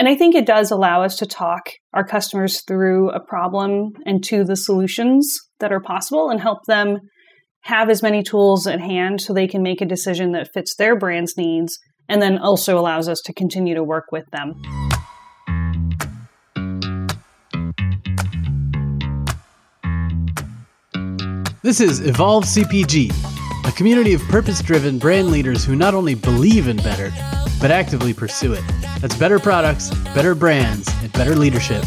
And I think it does allow us to talk our customers through a problem and to the solutions that are possible and help them have as many tools at hand so they can make a decision that fits their brand's needs and then also allows us to continue to work with them. This is Evolve CPG, a community of purpose driven brand leaders who not only believe in better, but actively pursue it. That's better products, better brands, and better leadership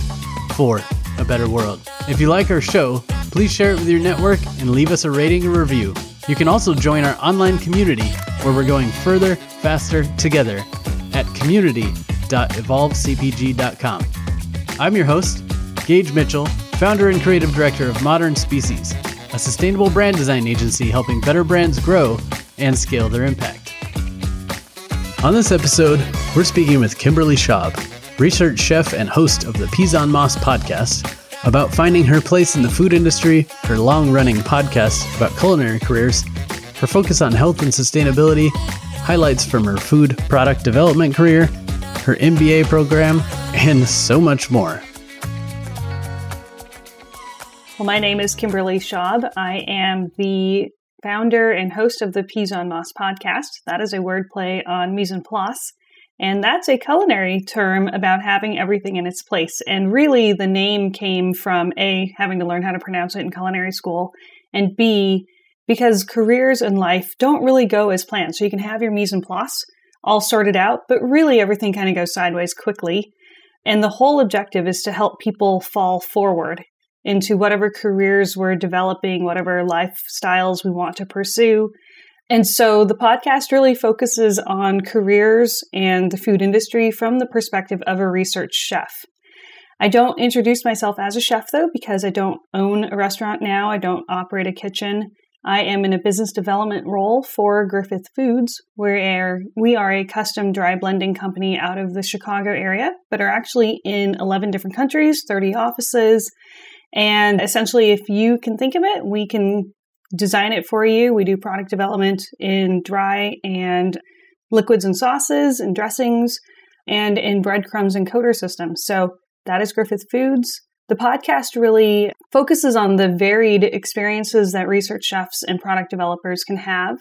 for a better world. If you like our show, please share it with your network and leave us a rating and review. You can also join our online community where we're going further, faster, together at community.evolvecpg.com. I'm your host, Gage Mitchell, founder and creative director of Modern Species, a sustainable brand design agency helping better brands grow and scale their impact. On this episode, we're speaking with Kimberly Schaub, research chef and host of the Peas on Moss podcast, about finding her place in the food industry, her long running podcast about culinary careers, her focus on health and sustainability, highlights from her food product development career, her MBA program, and so much more. Well, my name is Kimberly Schaub. I am the founder and host of the Peas on Moss podcast. That is a wordplay on mise en place. And that's a culinary term about having everything in its place. And really, the name came from A, having to learn how to pronounce it in culinary school, and B, because careers in life don't really go as planned. So you can have your mise en place all sorted out, but really everything kind of goes sideways quickly. And the whole objective is to help people fall forward into whatever careers we're developing, whatever lifestyles we want to pursue. And so the podcast really focuses on careers and the food industry from the perspective of a research chef. I don't introduce myself as a chef though, because I don't own a restaurant now. I don't operate a kitchen. I am in a business development role for Griffith Foods, where we are a custom dry blending company out of the Chicago area, but are actually in 11 different countries, 30 offices, and essentially, if you can think of it, we can design it for you. We do product development in dry and liquids and sauces and dressings and in breadcrumbs and coater systems. So that is Griffith Foods. The podcast really focuses on the varied experiences that research chefs and product developers can have,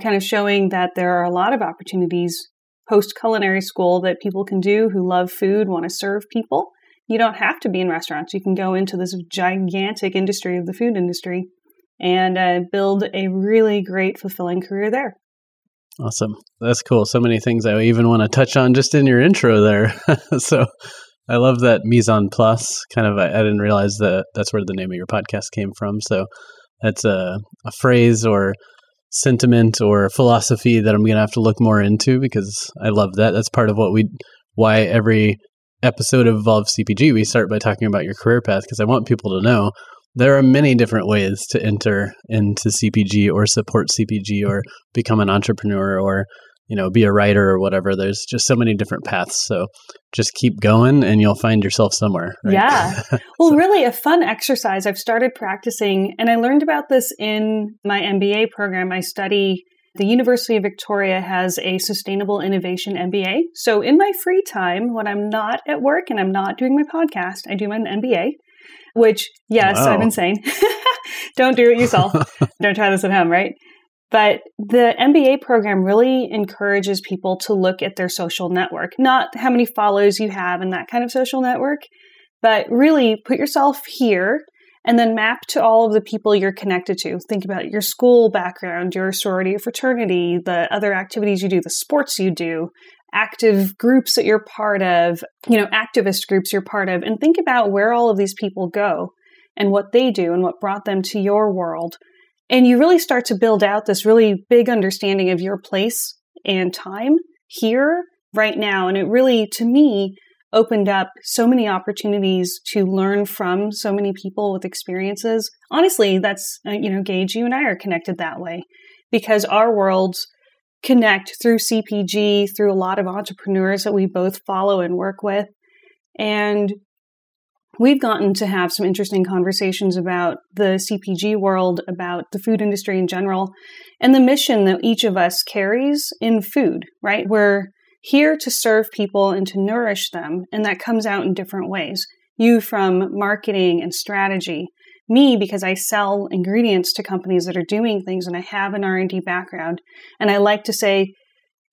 kind of showing that there are a lot of opportunities post culinary school that people can do who love food, want to serve people you don't have to be in restaurants. You can go into this gigantic industry of the food industry and uh, build a really great, fulfilling career there. Awesome. That's cool. So many things I even want to touch on just in your intro there. so I love that mise en place. Kind of, I, I, didn't realize that that's where the name of your podcast came from. So that's a, a phrase or sentiment or philosophy that I'm going to have to look more into because I love that. That's part of what we, why every episode of Evolve CPG, we start by talking about your career path because I want people to know there are many different ways to enter into CPG or support CPG or become an entrepreneur or you know be a writer or whatever there's just so many different paths so just keep going and you'll find yourself somewhere right? yeah well so. really a fun exercise i've started practicing and i learned about this in my mba program i study the University of Victoria has a sustainable innovation MBA. So in my free time, when I'm not at work and I'm not doing my podcast, I do my MBA, which, yes, wow. I'm insane. Don't do it yourself. Don't try this at home, right? But the MBA program really encourages people to look at their social network, not how many follows you have in that kind of social network, but really put yourself here and then map to all of the people you're connected to. Think about your school background, your sorority or fraternity, the other activities you do, the sports you do, active groups that you're part of, you know, activist groups you're part of, and think about where all of these people go and what they do and what brought them to your world. And you really start to build out this really big understanding of your place and time here right now. And it really, to me, opened up so many opportunities to learn from so many people with experiences. Honestly, that's, uh, you know, Gage, you and I are connected that way because our worlds connect through CPG, through a lot of entrepreneurs that we both follow and work with. And we've gotten to have some interesting conversations about the CPG world, about the food industry in general, and the mission that each of us carries in food, right? We're here to serve people and to nourish them. And that comes out in different ways. You from marketing and strategy, me because I sell ingredients to companies that are doing things and I have an R&D background and I like to say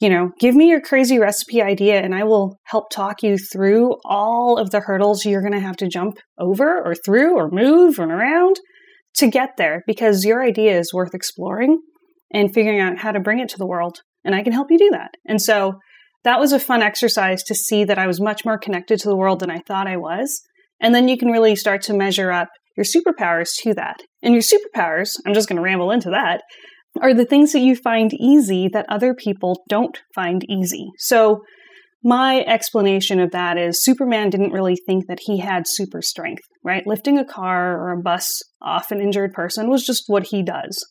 you know, give me your crazy recipe idea and I will help talk you through all of the hurdles you're going to have to jump over or through or move and around to get there because your idea is worth exploring and figuring out how to bring it to the world. And I can help you do that. And so that was a fun exercise to see that I was much more connected to the world than I thought I was. And then you can really start to measure up your superpowers to that. And your superpowers, I'm just going to ramble into that, are the things that you find easy that other people don't find easy. So, my explanation of that is Superman didn't really think that he had super strength, right? Lifting a car or a bus off an injured person was just what he does.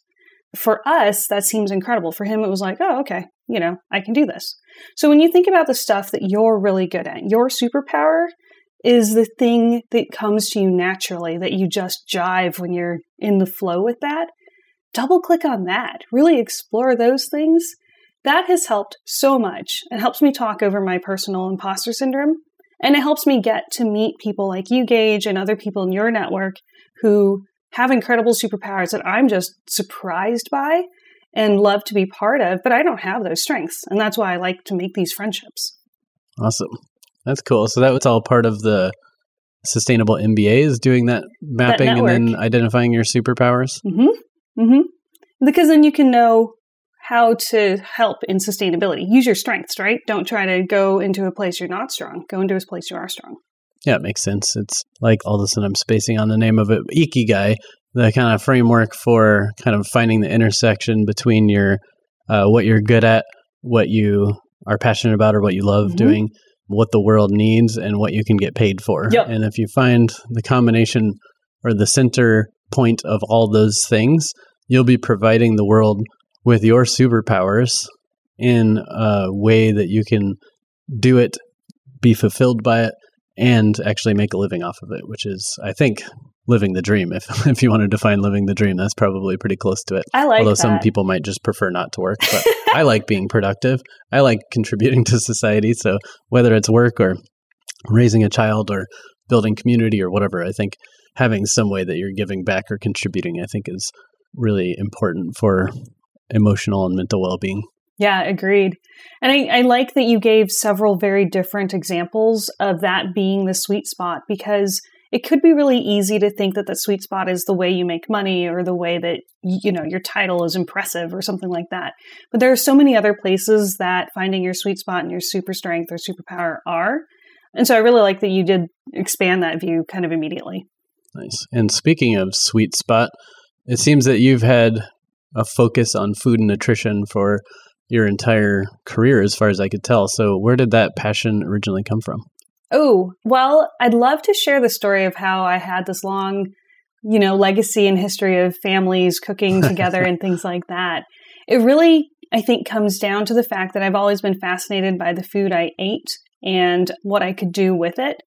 For us, that seems incredible. For him, it was like, oh, okay, you know, I can do this. So when you think about the stuff that you're really good at, your superpower is the thing that comes to you naturally, that you just jive when you're in the flow with that double click on that, really explore those things. That has helped so much. It helps me talk over my personal imposter syndrome. And it helps me get to meet people like you, Gage, and other people in your network who have incredible superpowers that I'm just surprised by and love to be part of, but I don't have those strengths. And that's why I like to make these friendships. Awesome. That's cool. So that was all part of the sustainable MBA is doing that mapping that and then identifying your superpowers. Mm-hmm. Mm-hmm. Because then you can know how to help in sustainability. Use your strengths, right? Don't try to go into a place you're not strong. Go into a place you are strong. Yeah, it makes sense. It's like all of a sudden I'm spacing on the name of it, Ikigai, the kind of framework for kind of finding the intersection between your uh, what you're good at, what you are passionate about, or what you love mm-hmm. doing, what the world needs, and what you can get paid for. Yep. And if you find the combination or the center point of all those things, you'll be providing the world with your superpowers in a way that you can do it, be fulfilled by it, and actually make a living off of it, which is, I think, living the dream. If if you want to define living the dream, that's probably pretty close to it. I like Although that. some people might just prefer not to work, but I like being productive. I like contributing to society. So whether it's work or raising a child or building community or whatever, I think having some way that you're giving back or contributing, I think, is really important for emotional and mental well being. Yeah, agreed. And I, I, like that you gave several very different examples of that being the sweet spot because it could be really easy to think that the sweet spot is the way you make money or the way that you know your title is impressive or something like that. But there are so many other places that finding your sweet spot and your super strength or superpower are. And so I really like that you did expand that view kind of immediately. Nice. And speaking of sweet spot, it seems that you've had a focus on food and nutrition for your entire career, as far as I could tell. So, where did that passion originally come from? Oh, well, I'd love to share the story of how I had this long, you know, legacy and history of families cooking together and things like that. It really, I think, comes down to the fact that I've always been fascinated by the food I ate and what I could do with it.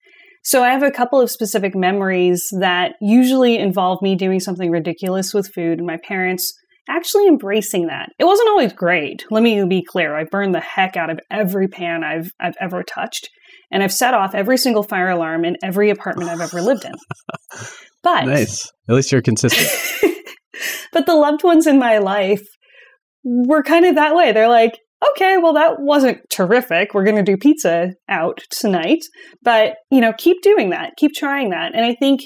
So I have a couple of specific memories that usually involve me doing something ridiculous with food and my parents actually embracing that. It wasn't always great. Let me be clear. I burned the heck out of every pan I've I've ever touched. And I've set off every single fire alarm in every apartment I've ever lived in. But Nice. At least you're consistent. but the loved ones in my life were kind of that way. They're like, okay, well, that wasn't terrific. We're going to do pizza out tonight. But, you know, keep doing that, keep trying that. And I think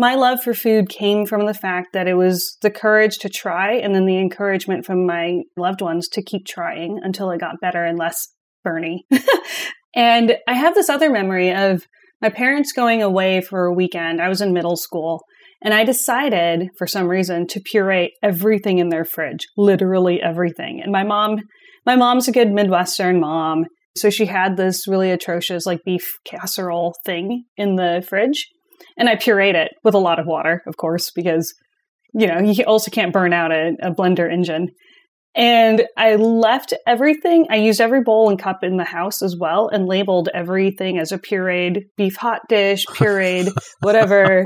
my love for food came from the fact that it was the courage to try and then the encouragement from my loved ones to keep trying until it got better and less burny. and I have this other memory of my parents going away for a weekend. I was in middle school. And I decided, for some reason, to puree everything in their fridge, literally everything. And my mom my mom's a good Midwestern mom. So she had this really atrocious like beef casserole thing in the fridge. And I pureed it with a lot of water, of course, because, you know, you also can't burn out a, a blender engine. And I left everything, I used every bowl and cup in the house as well and labeled everything as a pureed beef hot dish, pureed, whatever.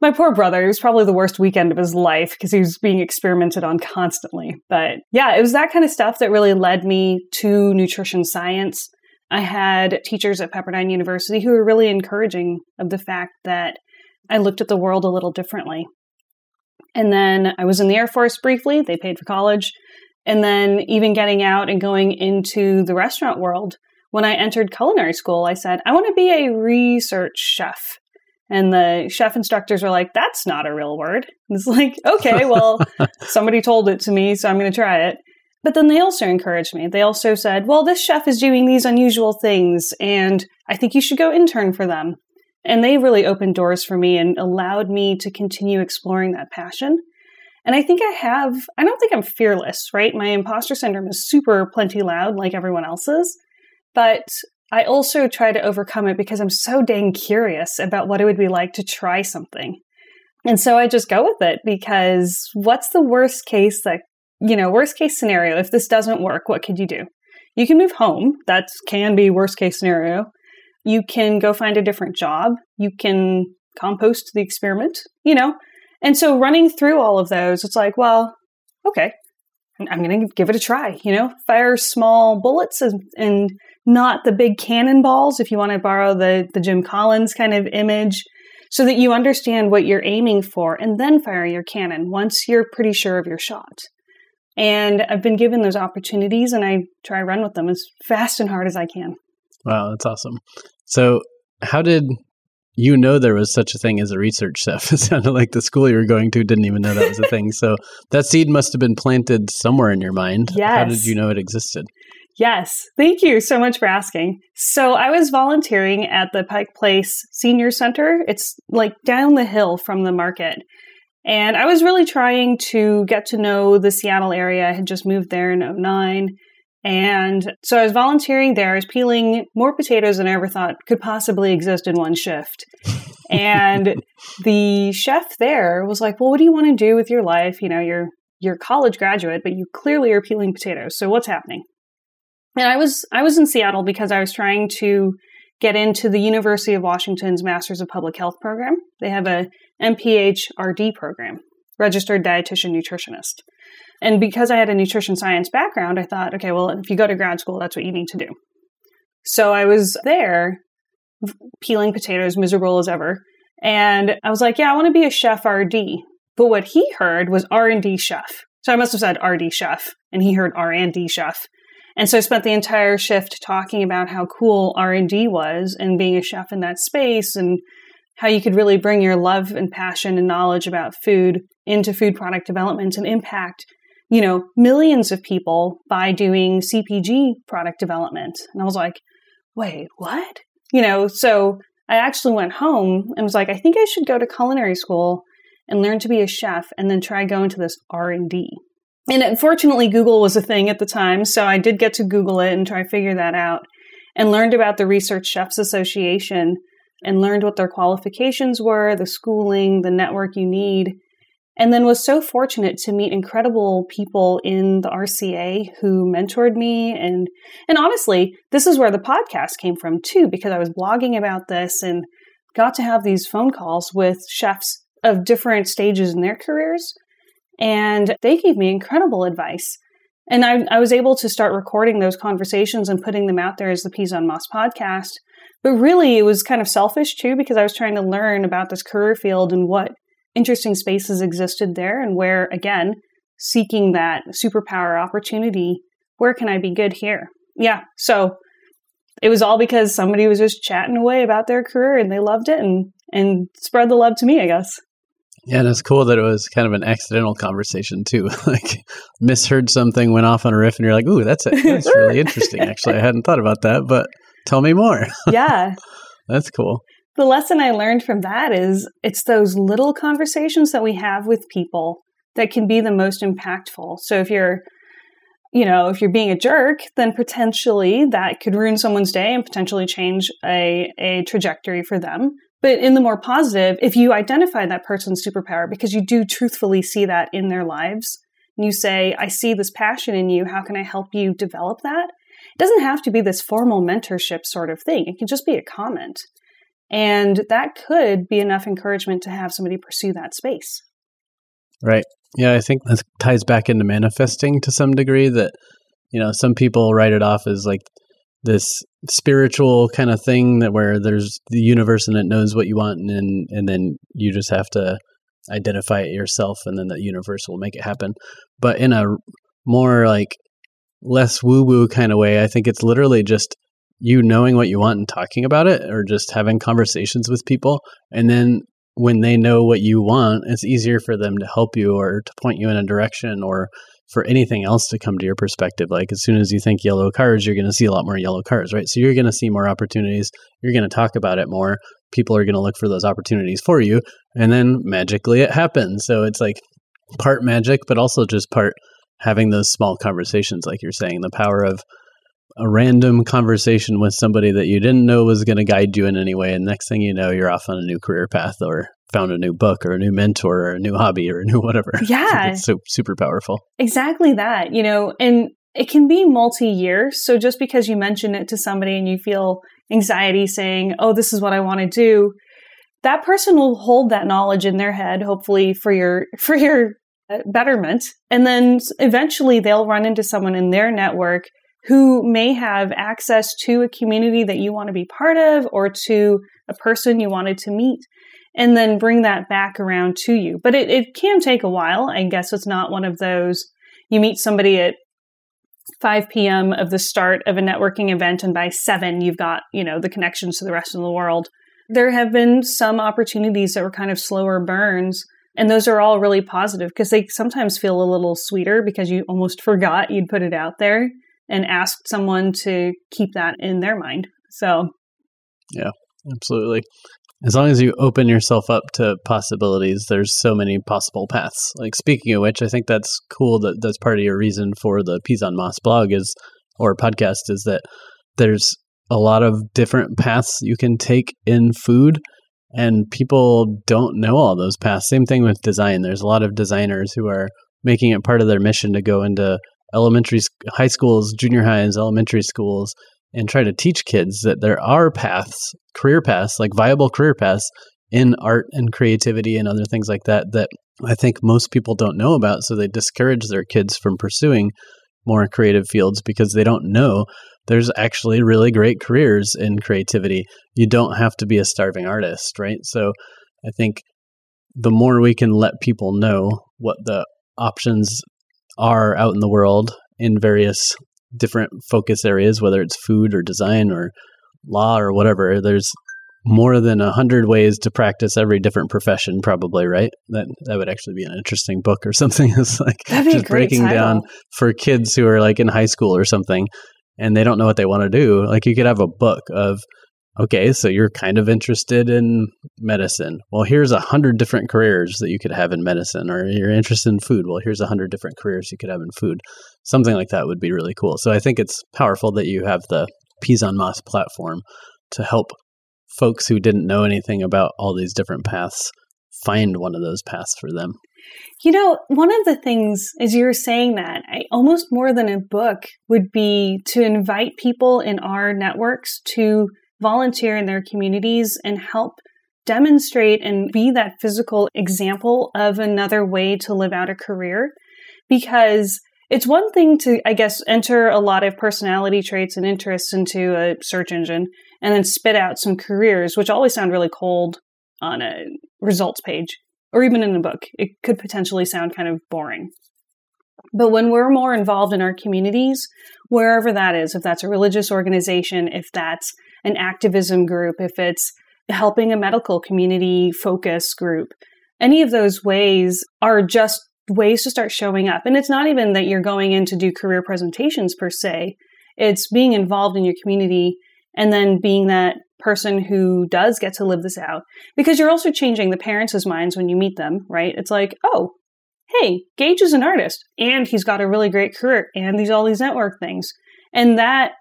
my poor brother, it was probably the worst weekend of his life because he was being experimented on constantly. But yeah, it was that kind of stuff that really led me to nutrition science. I had teachers at Pepperdine University who were really encouraging of the fact that I looked at the world a little differently. And then I was in the Air Force briefly, they paid for college. And then even getting out and going into the restaurant world, when I entered culinary school, I said, I want to be a research chef. And the chef instructors were like, that's not a real word. It's like, okay, well, somebody told it to me, so I'm going to try it. But then they also encouraged me. They also said, well, this chef is doing these unusual things, and I think you should go intern for them. And they really opened doors for me and allowed me to continue exploring that passion. And I think I have, I don't think I'm fearless, right? My imposter syndrome is super plenty loud, like everyone else's. But I also try to overcome it because I'm so dang curious about what it would be like to try something. And so I just go with it because what's the worst case that, you know, worst case scenario? If this doesn't work, what could you do? You can move home. That can be worst case scenario. You can go find a different job. You can compost the experiment, you know? And so running through all of those, it's like, well, okay, I'm going to give it a try, you know, fire small bullets and, and not the big cannonballs, if you want to borrow the, the Jim Collins kind of image, so that you understand what you're aiming for and then fire your cannon once you're pretty sure of your shot. And I've been given those opportunities and I try run with them as fast and hard as I can. Wow, that's awesome. So, how did you know there was such a thing as a research chef? It sounded like the school you were going to didn't even know that was a thing. So, that seed must have been planted somewhere in your mind. Yes. How did you know it existed? Yes, thank you so much for asking. So, I was volunteering at the Pike Place Senior Center. It's like down the hill from the market. And I was really trying to get to know the Seattle area. I had just moved there in 09. And so I was volunteering there. I was peeling more potatoes than I ever thought could possibly exist in one shift. and the chef there was like, "Well, what do you want to do with your life? You know, you're you're a college graduate, but you clearly are peeling potatoes. So what's happening?" And I was I was in Seattle because I was trying to get into the University of Washington's Masters of Public Health program. They have a MPH RD program, registered dietitian nutritionist. And because I had a nutrition science background, I thought, okay, well, if you go to grad school, that's what you need to do. So I was there peeling potatoes, miserable as ever. And I was like, yeah, I want to be a chef RD. But what he heard was R&D chef. So I must have said RD chef and he heard R&D chef. And so I spent the entire shift talking about how cool R&D was and being a chef in that space and how you could really bring your love and passion and knowledge about food into food product development and impact, you know, millions of people by doing CPG product development. And I was like, wait, what? You know, so I actually went home and was like, I think I should go to culinary school and learn to be a chef and then try going to this R&D. And unfortunately, Google was a thing at the time, so I did get to Google it and try to figure that out and learned about the Research Chefs Association and learned what their qualifications were, the schooling, the network you need, and then was so fortunate to meet incredible people in the RCA who mentored me and and honestly, this is where the podcast came from too because I was blogging about this and got to have these phone calls with chefs of different stages in their careers and they gave me incredible advice. And I, I was able to start recording those conversations and putting them out there as the Peas on Moss podcast. But really, it was kind of selfish too, because I was trying to learn about this career field and what interesting spaces existed there, and where, again, seeking that superpower opportunity, where can I be good here? Yeah. So it was all because somebody was just chatting away about their career and they loved it and, and spread the love to me, I guess. Yeah, and it's cool that it was kind of an accidental conversation too. like misheard something, went off on a riff, and you're like, "Ooh, that's it. That's really interesting." Actually, I hadn't thought about that, but tell me more. yeah, that's cool. The lesson I learned from that is it's those little conversations that we have with people that can be the most impactful. So if you're you know, if you're being a jerk, then potentially that could ruin someone's day and potentially change a, a trajectory for them. But in the more positive, if you identify that person's superpower because you do truthfully see that in their lives, and you say, I see this passion in you, how can I help you develop that? It doesn't have to be this formal mentorship sort of thing. It can just be a comment. And that could be enough encouragement to have somebody pursue that space. Right. Yeah, I think that ties back into manifesting to some degree that, you know, some people write it off as like this spiritual kind of thing that where there's the universe and it knows what you want and then, and then you just have to identify it yourself and then the universe will make it happen. But in a more like less woo woo kind of way, I think it's literally just you knowing what you want and talking about it or just having conversations with people and then when they know what you want, it's easier for them to help you or to point you in a direction or for anything else to come to your perspective. Like as soon as you think yellow cars, you're going to see a lot more yellow cars, right? So you're going to see more opportunities. You're going to talk about it more. People are going to look for those opportunities for you. And then magically it happens. So it's like part magic, but also just part having those small conversations, like you're saying, the power of a random conversation with somebody that you didn't know was going to guide you in any way. And next thing you know, you're off on a new career path or found a new book or a new mentor or a new hobby or a new whatever. Yeah. it's so super powerful. Exactly that, you know, and it can be multi year. So just because you mention it to somebody and you feel anxiety saying, oh, this is what I want to do, that person will hold that knowledge in their head, hopefully for your, for your Uh, betterment. And then eventually they'll run into someone in their network who may have access to a community that you want to be part of or to a person you wanted to meet and then bring that back around to you. But it, it can take a while. I guess it's not one of those you meet somebody at 5 p.m. of the start of a networking event and by 7 you've got, you know, the connections to the rest of the world. There have been some opportunities that were kind of slower burns and those are all really positive because they sometimes feel a little sweeter because you almost forgot you'd put it out there and asked someone to keep that in their mind. So, yeah, absolutely. As long as you open yourself up to possibilities, there's so many possible paths. Like speaking of which, I think that's cool that that's part of your reason for the Peas on Moss blog is or podcast is that there's a lot of different paths you can take in food and people don't know all those paths. Same thing with design. There's a lot of designers who are making it part of their mission to go into elementary, high schools, junior highs, elementary schools, and try to teach kids that there are paths, career paths, like viable career paths in art and creativity and other things like that, that I think most people don't know about. So they discourage their kids from pursuing more creative fields because they don't know there's actually really great careers in creativity. You don't have to be a starving artist, right? So I think the more we can let people know what the options are out in the world in various different focus areas, whether it's food or design or law or whatever. There's more than a hundred ways to practice every different profession, probably, right? That that would actually be an interesting book or something. It's like just breaking title. down for kids who are like in high school or something and they don't know what they want to do. Like you could have a book of okay, so you're kind of interested in medicine. Well, here's a hundred different careers that you could have in medicine, or you're interested in food. Well, here's a hundred different careers you could have in food. Something like that would be really cool. So I think it's powerful that you have the Peas on Moss platform to help folks who didn't know anything about all these different paths find one of those paths for them. You know, one of the things as you're saying that, I, almost more than a book would be to invite people in our networks to volunteer in their communities and help demonstrate and be that physical example of another way to live out a career. Because it's one thing to, I guess, enter a lot of personality traits and interests into a search engine and then spit out some careers, which always sound really cold on a results page or even in a book. It could potentially sound kind of boring. But when we're more involved in our communities, wherever that is, if that's a religious organization, if that's an activism group, if it's helping a medical community focus group, any of those ways are just ways to start showing up. And it's not even that you're going in to do career presentations per se, it's being involved in your community and then being that person who does get to live this out because you're also changing the parents' minds when you meet them, right? It's like, oh, hey, Gage is an artist and he's got a really great career and these all these network things. And that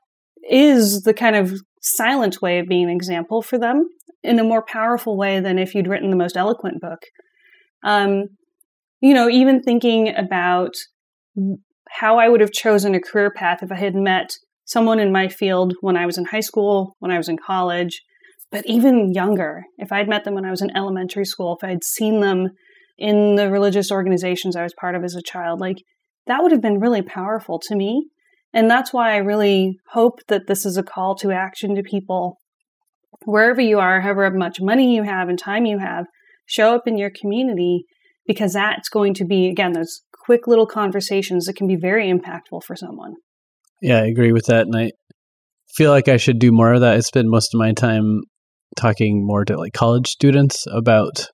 is the kind of silent way of being an example for them in a more powerful way than if you'd written the most eloquent book. Um, you know, even thinking about how I would have chosen a career path if I had met someone in my field when I was in high school, when I was in college, But even younger, if I'd met them when I was in elementary school, if I'd seen them in the religious organizations I was part of as a child, like that would have been really powerful to me. And that's why I really hope that this is a call to action to people wherever you are, however much money you have and time you have, show up in your community because that's going to be, again, those quick little conversations that can be very impactful for someone. Yeah, I agree with that. And I feel like I should do more of that. I spend most of my time talking more to like college students about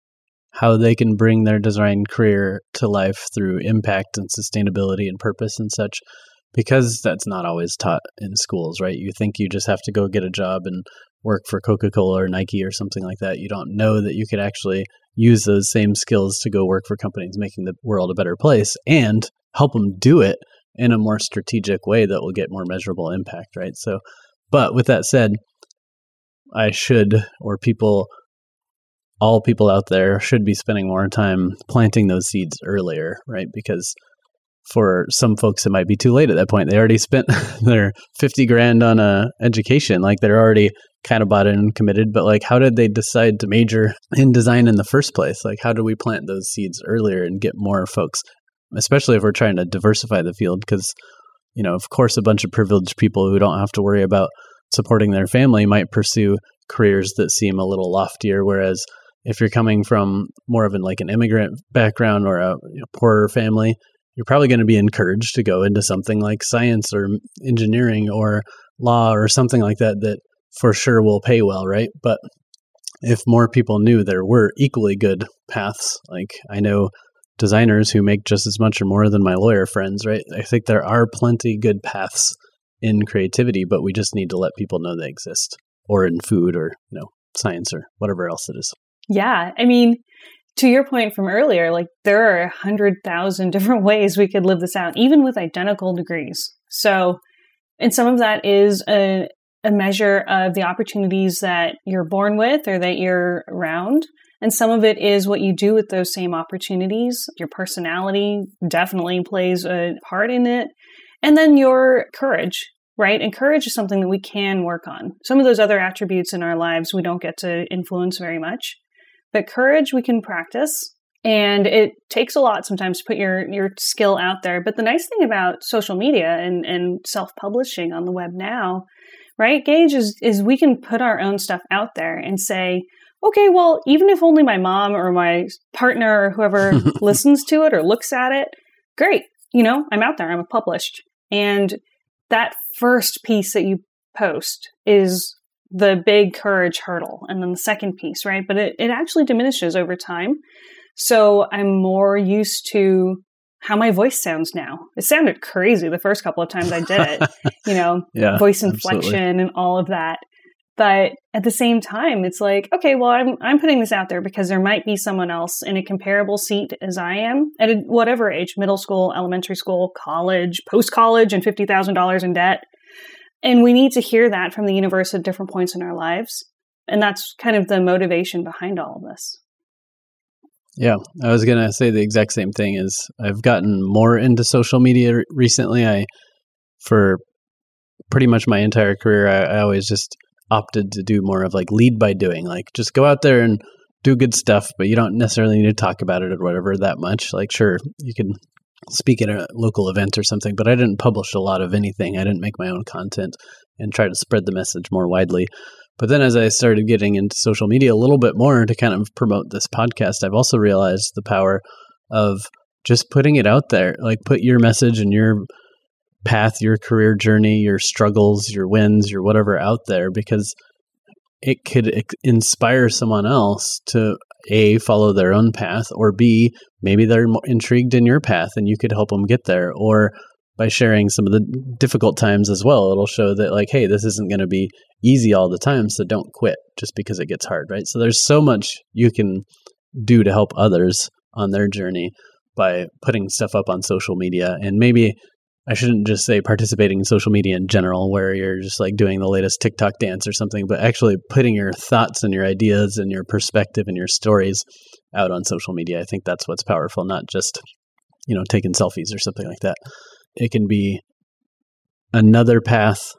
how they can bring their design career to life through impact and sustainability and purpose and such because that's not always taught in schools right you think you just have to go get a job and work for coca-cola or nike or something like that you don't know that you could actually use those same skills to go work for companies making the world a better place and help them do it in a more strategic way that will get more measurable impact right so but with that said I should, or people, all people out there should be spending more time planting those seeds earlier, right? Because for some folks, it might be too late at that point. They already spent their 50 grand on a education. Like they're already kind of bought in and committed, but like, how did they decide to major in design in the first place? Like, how do we plant those seeds earlier and get more folks, especially if we're trying to diversify the field? Because, you know, of course, a bunch of privileged people who don't have to worry about supporting their family might pursue careers that seem a little loftier whereas if you're coming from more of an like an immigrant background or a you know, poorer family you're probably going to be encouraged to go into something like science or engineering or law or something like that that for sure will pay well right but if more people knew there were equally good paths like i know designers who make just as much or more than my lawyer friends right i think there are plenty good paths in creativity, but we just need to let people know they exist or in food or, you know, science or whatever else it is. Yeah. I mean, to your point from earlier, like there are a hundred thousand different ways we could live this out, even with identical degrees. So, and some of that is a, a measure of the opportunities that you're born with or that you're around. And some of it is what you do with those same opportunities. Your personality definitely plays a part in it. And then your courage, right? And courage is something that we can work on. Some of those other attributes in our lives we don't get to influence very much. But courage we can practice. And it takes a lot sometimes to put your, your skill out there. But the nice thing about social media and, and self publishing on the web now, right, Gage, is, is we can put our own stuff out there and say, okay, well, even if only my mom or my partner or whoever listens to it or looks at it, great. You know, I'm out there, I'm published. And that first piece that you post is the big courage hurdle. And then the second piece, right? But it, it actually diminishes over time. So I'm more used to how my voice sounds now. It sounded crazy the first couple of times I did it, you know, yeah, voice inflection absolutely. and all of that. But at the same time, it's like, okay, well, I'm, I'm putting this out there because there might be someone else in a comparable seat as I am at a, whatever age, middle school, elementary school, college, post college, and $50,000 in debt. And we need to hear that from the universe at different points in our lives. And that's kind of the motivation behind all of this. Yeah, I was going to say the exact same thing is I've gotten more into social media recently. I for pretty much my entire career I, I always just opted to do more of like lead by doing, like just go out there and do good stuff, but you don't necessarily need to talk about it or whatever that much. Like, sure, you can speak at a local event or something, but I didn't publish a lot of anything. I didn't make my own content and try to spread the message more widely. But then as I started getting into social media a little bit more to kind of promote this podcast, I've also realized the power of just putting it out there. Like put your message and your path, your career journey, your struggles, your wins, your whatever out there because it could inspire someone else to a follow their own path or b maybe they're intrigued in your path and you could help them get there or by sharing some of the difficult times as well it'll show that like hey this isn't going to be easy all the time so don't quit just because it gets hard right? So there's so much you can do to help others on their journey by putting stuff up on social media and maybe I shouldn't just say participating in social media in general, where you're just like doing the latest TikTok dance or something, but actually putting your thoughts and your ideas and your perspective and your stories out on social media. I think that's what's powerful, not just, you know, taking selfies or something like that. It can be another path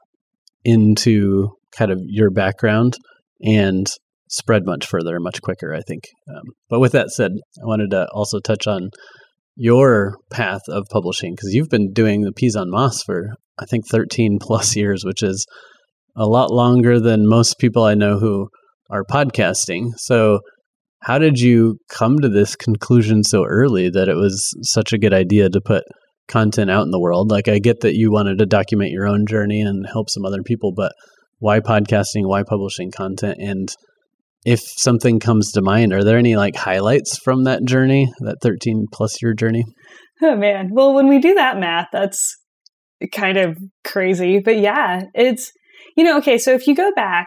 into kind of your background and spread much further, much quicker, I think. Um, but with that said, I wanted to also touch on your path of publishing because you've been doing the Peas on Moss for, I think, 13 plus years, which is a lot longer than most people I know who are podcasting. So, how did you come to this conclusion so early that it was such a good idea to put content out in the world? Like, I get that you wanted to document your own journey and help some other people, but why podcasting? Why publishing content? And if something comes to mind, are there any like highlights from that journey, that 13 plus year journey? Oh man. Well, when we do that math, that's kind of crazy. But yeah, it's, you know, okay, so if you go back,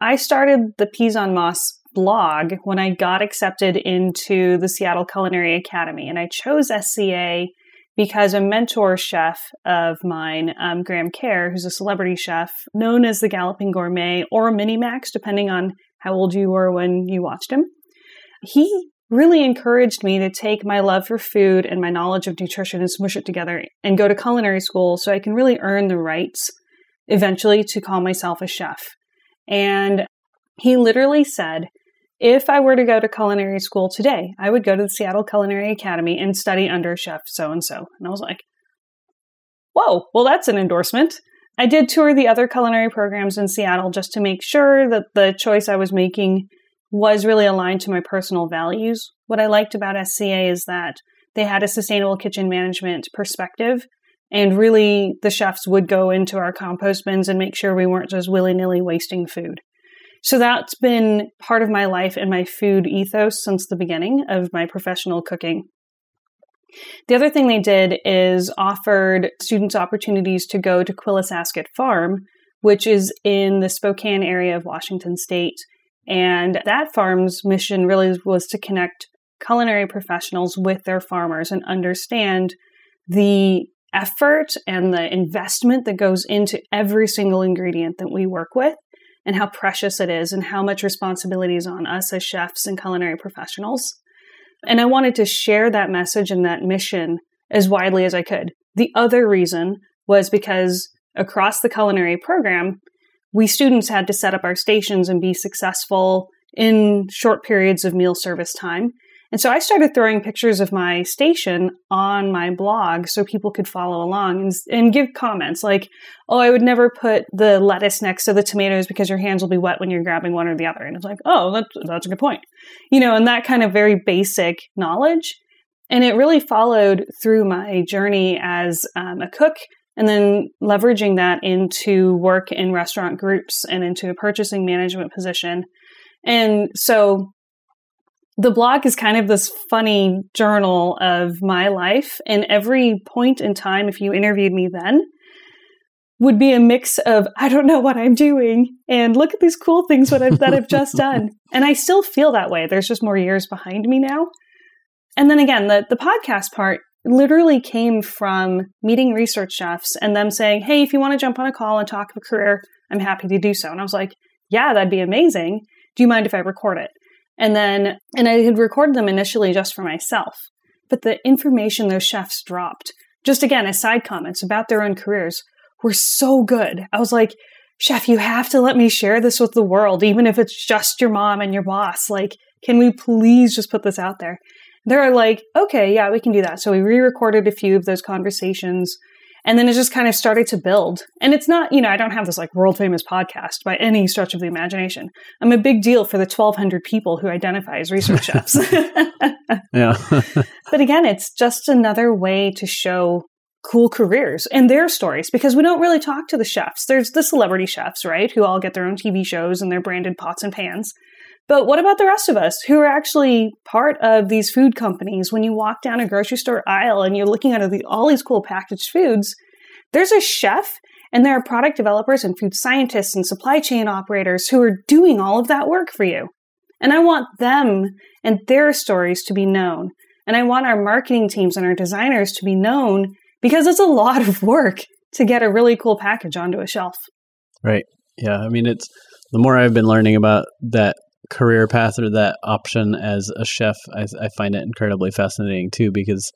I started the Peas on Moss blog when I got accepted into the Seattle Culinary Academy. And I chose SCA because a mentor chef of mine, um, Graham Kerr, who's a celebrity chef, known as the Galloping Gourmet or Mini Max, depending on how old you were when you watched him. He really encouraged me to take my love for food and my knowledge of nutrition and smush it together and go to culinary school so I can really earn the rights eventually to call myself a chef. And he literally said, if I were to go to culinary school today, I would go to the Seattle Culinary Academy and study under chef so and so. And I was like, whoa, well, that's an endorsement. I did tour the other culinary programs in Seattle just to make sure that the choice I was making was really aligned to my personal values. What I liked about SCA is that they had a sustainable kitchen management perspective, and really the chefs would go into our compost bins and make sure we weren't just willy nilly wasting food. So that's been part of my life and my food ethos since the beginning of my professional cooking. The other thing they did is offered students opportunities to go to Quillisascut Farm, which is in the Spokane area of Washington state. And that farm's mission really was to connect culinary professionals with their farmers and understand the effort and the investment that goes into every single ingredient that we work with and how precious it is and how much responsibility is on us as chefs and culinary professionals. And I wanted to share that message and that mission as widely as I could. The other reason was because across the culinary program, we students had to set up our stations and be successful in short periods of meal service time. And so I started throwing pictures of my station on my blog so people could follow along and, and, give comments like, oh, I would never put the lettuce next to the tomatoes because your hands will be wet when you're grabbing one or the other. And it's like, oh, that's, that's a good point. You know, and that kind of very basic knowledge. And it really followed through my journey as um, a cook and then leveraging that into work in restaurant groups and into a purchasing management position. And so the blog is kind of this funny journal of my life. And every point in time, if you interviewed me then, would be a mix of I don't know what I'm doing and look at these cool things that I've, that I've just done. And I still feel that way. There's just more years behind me now. And then again, the, the podcast part literally came from meeting research chefs and them saying, Hey, if you want to jump on a call and talk of a career, I'm happy to do so. And I was like, Yeah, that'd be amazing. Do you mind if I record it? And then, and I had recorded them initially just for myself. But the information those chefs dropped, just again as side comments about their own careers, were so good. I was like, Chef, you have to let me share this with the world, even if it's just your mom and your boss. Like, can we please just put this out there? They're like, okay, yeah, we can do that. So we re recorded a few of those conversations and then it just kind of started to build. And it's not, you know, I don't have this like world famous podcast by any stretch of the imagination. I'm a big deal for the 1,200 people who identify as research chefs. yeah. but again, it's just another way to show cool careers and their stories because we don't really talk to the chefs. There's the celebrity chefs, right, who all get their own TV shows and their branded pots and pans. But what about the rest of us who are actually part of these food companies? When you walk down a grocery store aisle and you're looking at all these cool packaged foods, there's a chef and there are product developers and food scientists and supply chain operators who are doing all of that work for you. And I want them and their stories to be known. And I want our marketing teams and our designers to be known because it's a lot of work to get a really cool package onto a shelf. Right. Yeah. I mean, it's the more I've been learning about that career path or that option as a chef, I, I find it incredibly fascinating too because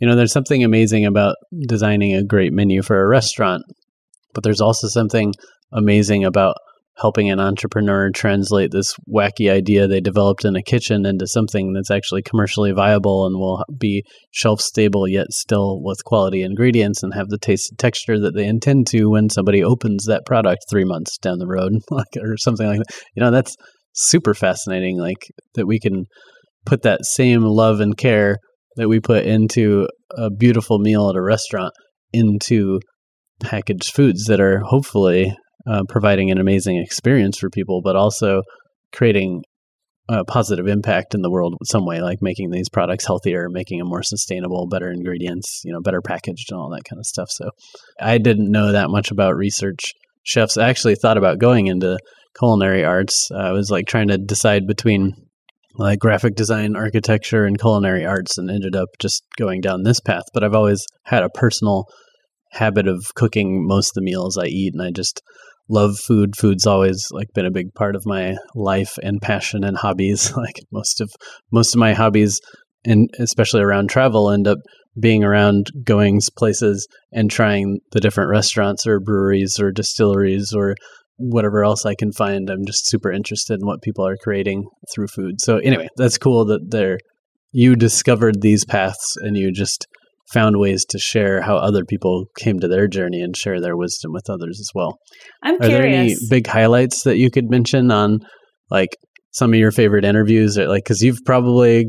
you know there's something amazing about designing a great menu for a restaurant, but there's also something amazing about helping an entrepreneur translate this wacky idea they developed in a kitchen into something that's actually commercially viable and will be shelf stable yet still with quality ingredients and have the taste and texture that they intend to when somebody opens that product 3 months down the road or something like that. You know, that's super fascinating like that we can put that same love and care that we put into a beautiful meal at a restaurant into packaged foods that are hopefully uh, providing an amazing experience for people, but also creating a positive impact in the world some way, like making these products healthier, making them more sustainable, better ingredients, you know, better packaged and all that kind of stuff. So I didn't know that much about research chefs. I actually thought about going into culinary arts. Uh, I was like trying to decide between like graphic design, architecture, and culinary arts, and ended up just going down this path. But I've always had a personal habit of cooking most of the meals I eat, and I just love food. Food's always like been a big part of my life and passion and hobbies. Like most of most of my hobbies, and especially around travel, end up being around going places and trying the different restaurants or breweries or distilleries or whatever else I can find. I'm just super interested in what people are creating through food. So anyway, that's cool that they're you discovered these paths and you just found ways to share how other people came to their journey and share their wisdom with others as well. I'm Are curious. there any big highlights that you could mention on like some of your favorite interviews or like cuz you've probably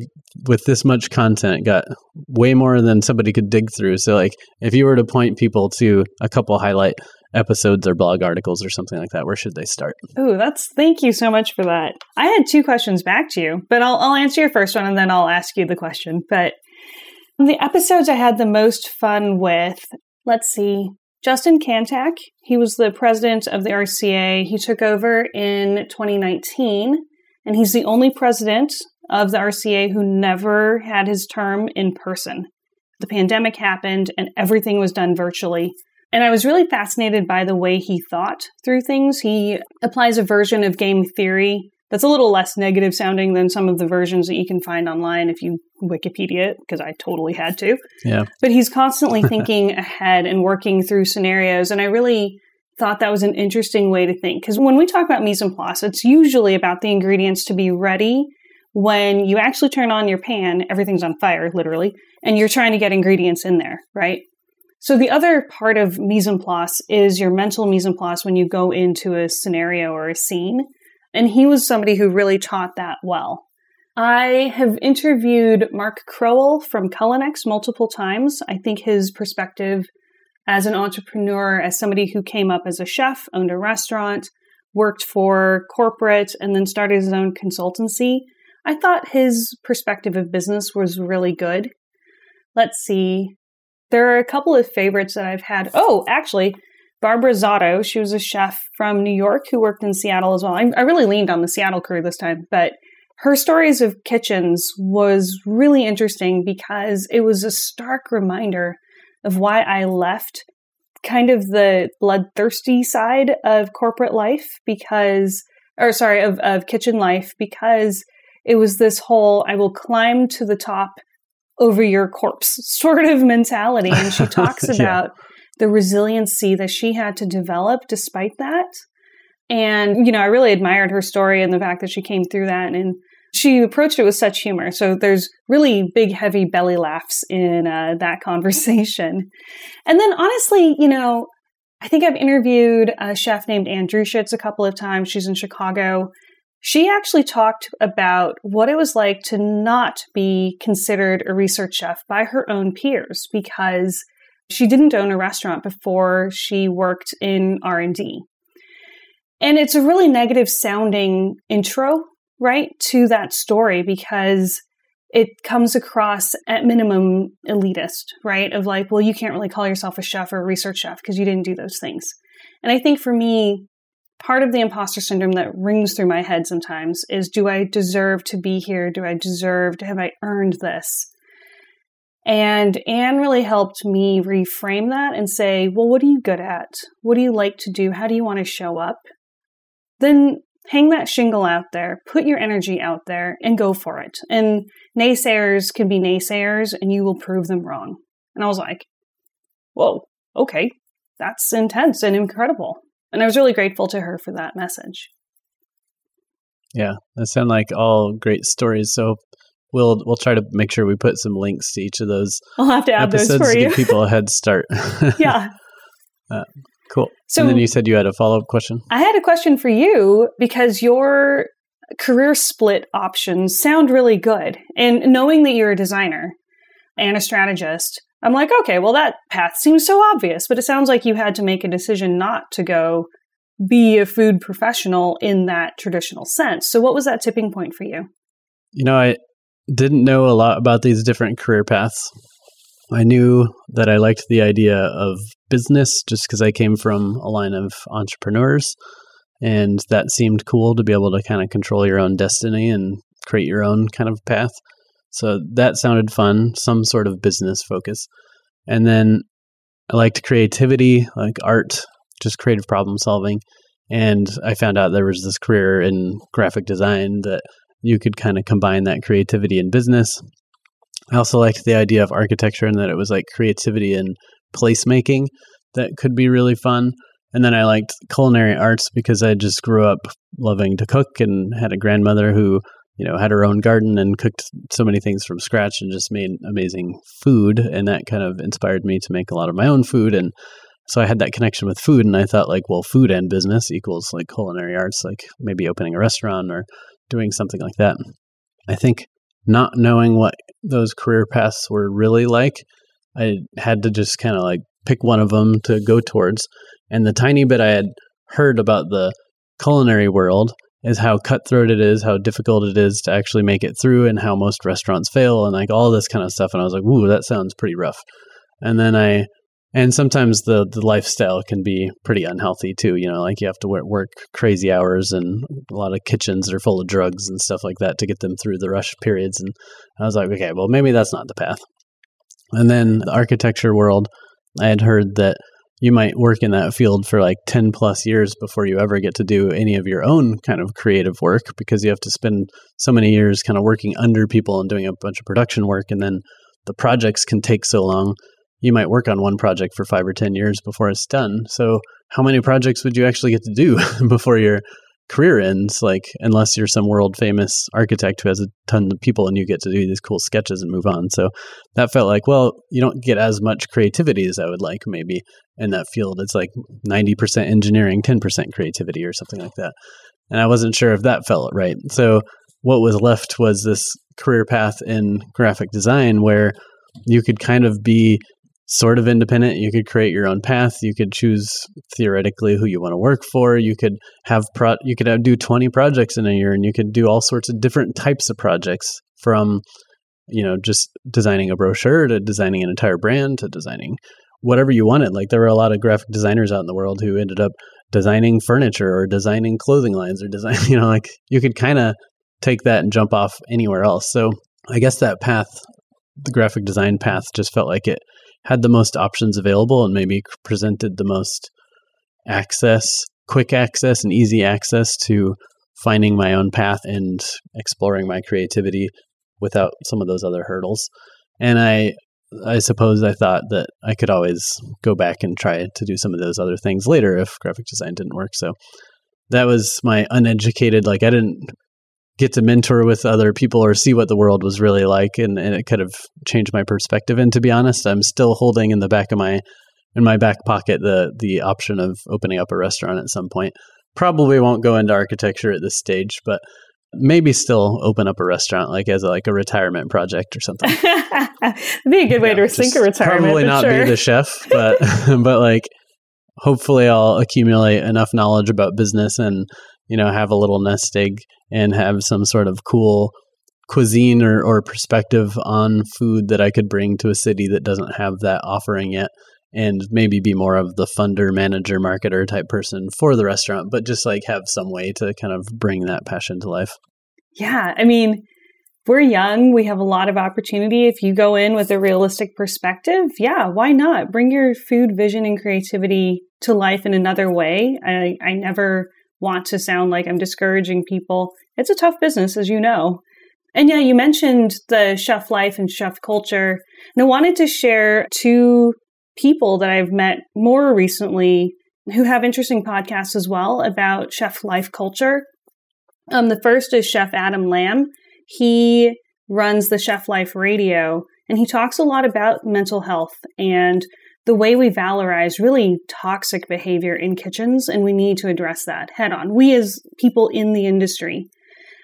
with this much content got way more than somebody could dig through. So like if you were to point people to a couple highlight episodes or blog articles or something like that, where should they start? Oh, that's thank you so much for that. I had two questions back to you, but I'll I'll answer your first one and then I'll ask you the question. But the episodes I had the most fun with, let's see, Justin Kantak. He was the president of the RCA. He took over in 2019, and he's the only president of the RCA who never had his term in person. The pandemic happened and everything was done virtually. And I was really fascinated by the way he thought through things. He applies a version of game theory that's a little less negative sounding than some of the versions that you can find online if you Wikipedia it, because I totally had to. Yeah. But he's constantly thinking ahead and working through scenarios. And I really thought that was an interesting way to think. Because when we talk about mise en place, it's usually about the ingredients to be ready when you actually turn on your pan, everything's on fire, literally, and you're trying to get ingredients in there, right? So the other part of mise en place is your mental mise en place when you go into a scenario or a scene. And he was somebody who really taught that well. I have interviewed Mark Crowell from Culinex multiple times. I think his perspective as an entrepreneur, as somebody who came up as a chef, owned a restaurant, worked for corporate, and then started his own consultancy, I thought his perspective of business was really good. Let's see. There are a couple of favorites that I've had. Oh, actually, Barbara Zotto, she was a chef from New York who worked in Seattle as well. I, I really leaned on the Seattle crew this time, but her stories of kitchens was really interesting because it was a stark reminder of why I left kind of the bloodthirsty side of corporate life because, or sorry, of, of kitchen life because it was this whole I will climb to the top over your corpse sort of mentality. And she talks Yeah. about the resiliency that she had to develop despite that. And, you know, I really admired her story and the fact that she came through that and she approached it with such humor. So there's really big, heavy belly laughs in uh, that conversation. And then honestly, you know, I think I've interviewed a chef named Andrew Schitz a couple of times. She's in Chicago. She actually talked about what it was like to not be considered a research chef by her own peers because she didn't own a restaurant before she worked in R&D. And it's a really negative sounding intro, right, to that story because it comes across at minimum elitist, right? Of like, well, you can't really call yourself a chef or a research chef because you didn't do those things. And I think for me, part of the imposter syndrome that rings through my head sometimes is do I deserve to be here? Do I deserve to have I earned this? And Anne really helped me reframe that and say, well, what are you good at? What do you like to do? How do you want to show up? Then hang that shingle out there, put your energy out there, and go for it. And naysayers can be naysayers, and you will prove them wrong. And I was like, whoa, okay, that's intense and incredible. And I was really grateful to her for that message. Yeah, that sound like all great stories. So we'll we'll try to make sure we put some links to each of those. I'll have to add those for to you. give people a head start. yeah. Uh, cool. So and then you said you had a follow up question. I had a question for you because your career split options sound really good, and knowing that you're a designer and a strategist, I'm like, okay, well that path seems so obvious, but it sounds like you had to make a decision not to go be a food professional in that traditional sense. So, what was that tipping point for you? You know, I didn't know a lot about these different career paths. I knew that I liked the idea of business just because I came from a line of entrepreneurs. And that seemed cool to be able to kind of control your own destiny and create your own kind of path. So that sounded fun, some sort of business focus. And then I liked creativity, like art, just creative problem solving. And I found out there was this career in graphic design that you could kind of combine that creativity and business. I also liked the idea of architecture and that it was like creativity and placemaking that could be really fun. And then I liked culinary arts because I just grew up loving to cook and had a grandmother who, you know, had her own garden and cooked so many things from scratch and just made amazing food. And that kind of inspired me to make a lot of my own food. And so I had that connection with food, and I thought like, well, food and business equals like culinary arts, like maybe opening a restaurant or doing something like that. I think not knowing what those career paths were really like, I had to just kind of like pick one of them to go towards. And the tiny bit I had heard about the culinary world is how cutthroat it is, how difficult it is to actually make it through, and how most restaurants fail, and like all this kind of stuff. And I was like, "Ooh, that sounds pretty rough." And then I and sometimes the the lifestyle can be pretty unhealthy too you know like you have to work crazy hours and a lot of kitchens are full of drugs and stuff like that to get them through the rush periods and i was like okay well maybe that's not the path and then the architecture world i had heard that you might work in that field for like 10 plus years before you ever get to do any of your own kind of creative work because you have to spend so many years kind of working under people and doing a bunch of production work and then the projects can take so long you might work on one project for five or 10 years before it's done. So, how many projects would you actually get to do before your career ends? Like, unless you're some world famous architect who has a ton of people and you get to do these cool sketches and move on. So, that felt like, well, you don't get as much creativity as I would like maybe in that field. It's like 90% engineering, 10% creativity or something like that. And I wasn't sure if that felt right. So, what was left was this career path in graphic design where you could kind of be sort of independent. You could create your own path. You could choose theoretically who you want to work for. You could have pro- you could have, do 20 projects in a year and you could do all sorts of different types of projects from you know just designing a brochure to designing an entire brand to designing whatever you wanted. Like there were a lot of graphic designers out in the world who ended up designing furniture or designing clothing lines or design, you know, like you could kind of take that and jump off anywhere else. So I guess that path, the graphic design path just felt like it had the most options available and maybe presented the most access, quick access, and easy access to finding my own path and exploring my creativity without some of those other hurdles. And I I suppose I thought that I could always go back and try to do some of those other things later if graphic design didn't work. So that was my uneducated like I didn't get to mentor with other people or see what the world was really like and, and it kind of changed my perspective. And to be honest i'm still holding in the back of my in my back pocket the the option of opening up a restaurant at some point. Probably won't go into architecture at this stage but maybe still open up a restaurant like as a, like a retirement project or something. Be a good way yeah, to sink a retirement probably not sure. be the chef but but like hopefully i'll accumulate enough knowledge about business and you know have a little nest egg and have some sort of cool cuisine or, or perspective on food that I could bring to a city that doesn't have that offering yet and maybe be more of the funder manager marketer type person for the restaurant but just like have some way to kind of bring that passion to life. Yeah i mean we're young we have a lot of opportunity. If you go in with a realistic perspective yeah why not? Bring your food vision and creativity to life in another way. I, I never want to sound like i'm discouraging people it's a tough business, as you know. And yeah, you mentioned the chef life and chef culture. And I wanted to share two people that I've met more recently who have interesting podcasts as well about chef life culture. Um, the first is Chef Adam Lamb. He runs the Chef Life Radio, and he talks a lot about mental health and the way we valorize really toxic behavior in kitchens, and we need to address that head on. We, as people in the industry,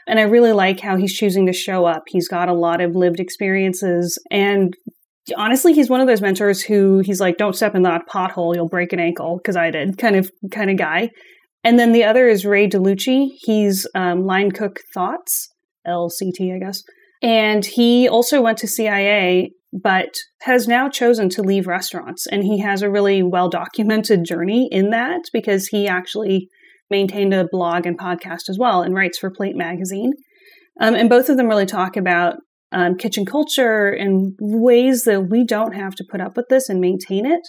and I really like how he's choosing to show up. He's got a lot of lived experiences. And honestly, he's one of those mentors who he's like, don't step in that pothole, you'll break an ankle, because I did kind of kind of guy. And then the other is Ray DeLucci. He's um, Line Cook Thoughts, LCT, I guess. And he also went to CIA, but has now chosen to leave restaurants. And he has a really well documented journey in that because he actually maintained a blog and podcast as well and writes for Plate Magazine. Um, and both of them really talk about um, kitchen culture and ways that we don't have to put up with this and maintain it.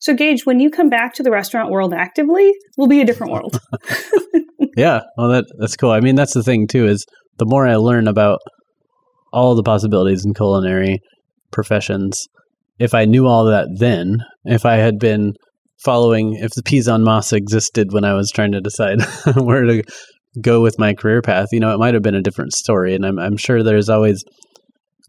So, Gage, when you come back to the restaurant world actively, will be a different world. yeah, well, that that's cool. I mean, that's the thing too is the more I learn about all the possibilities in culinary professions, if I knew all that then, if I had been following if the Pisan moss existed when I was trying to decide where to go with my career path, you know, it might have been a different story. And I'm, I'm sure there's always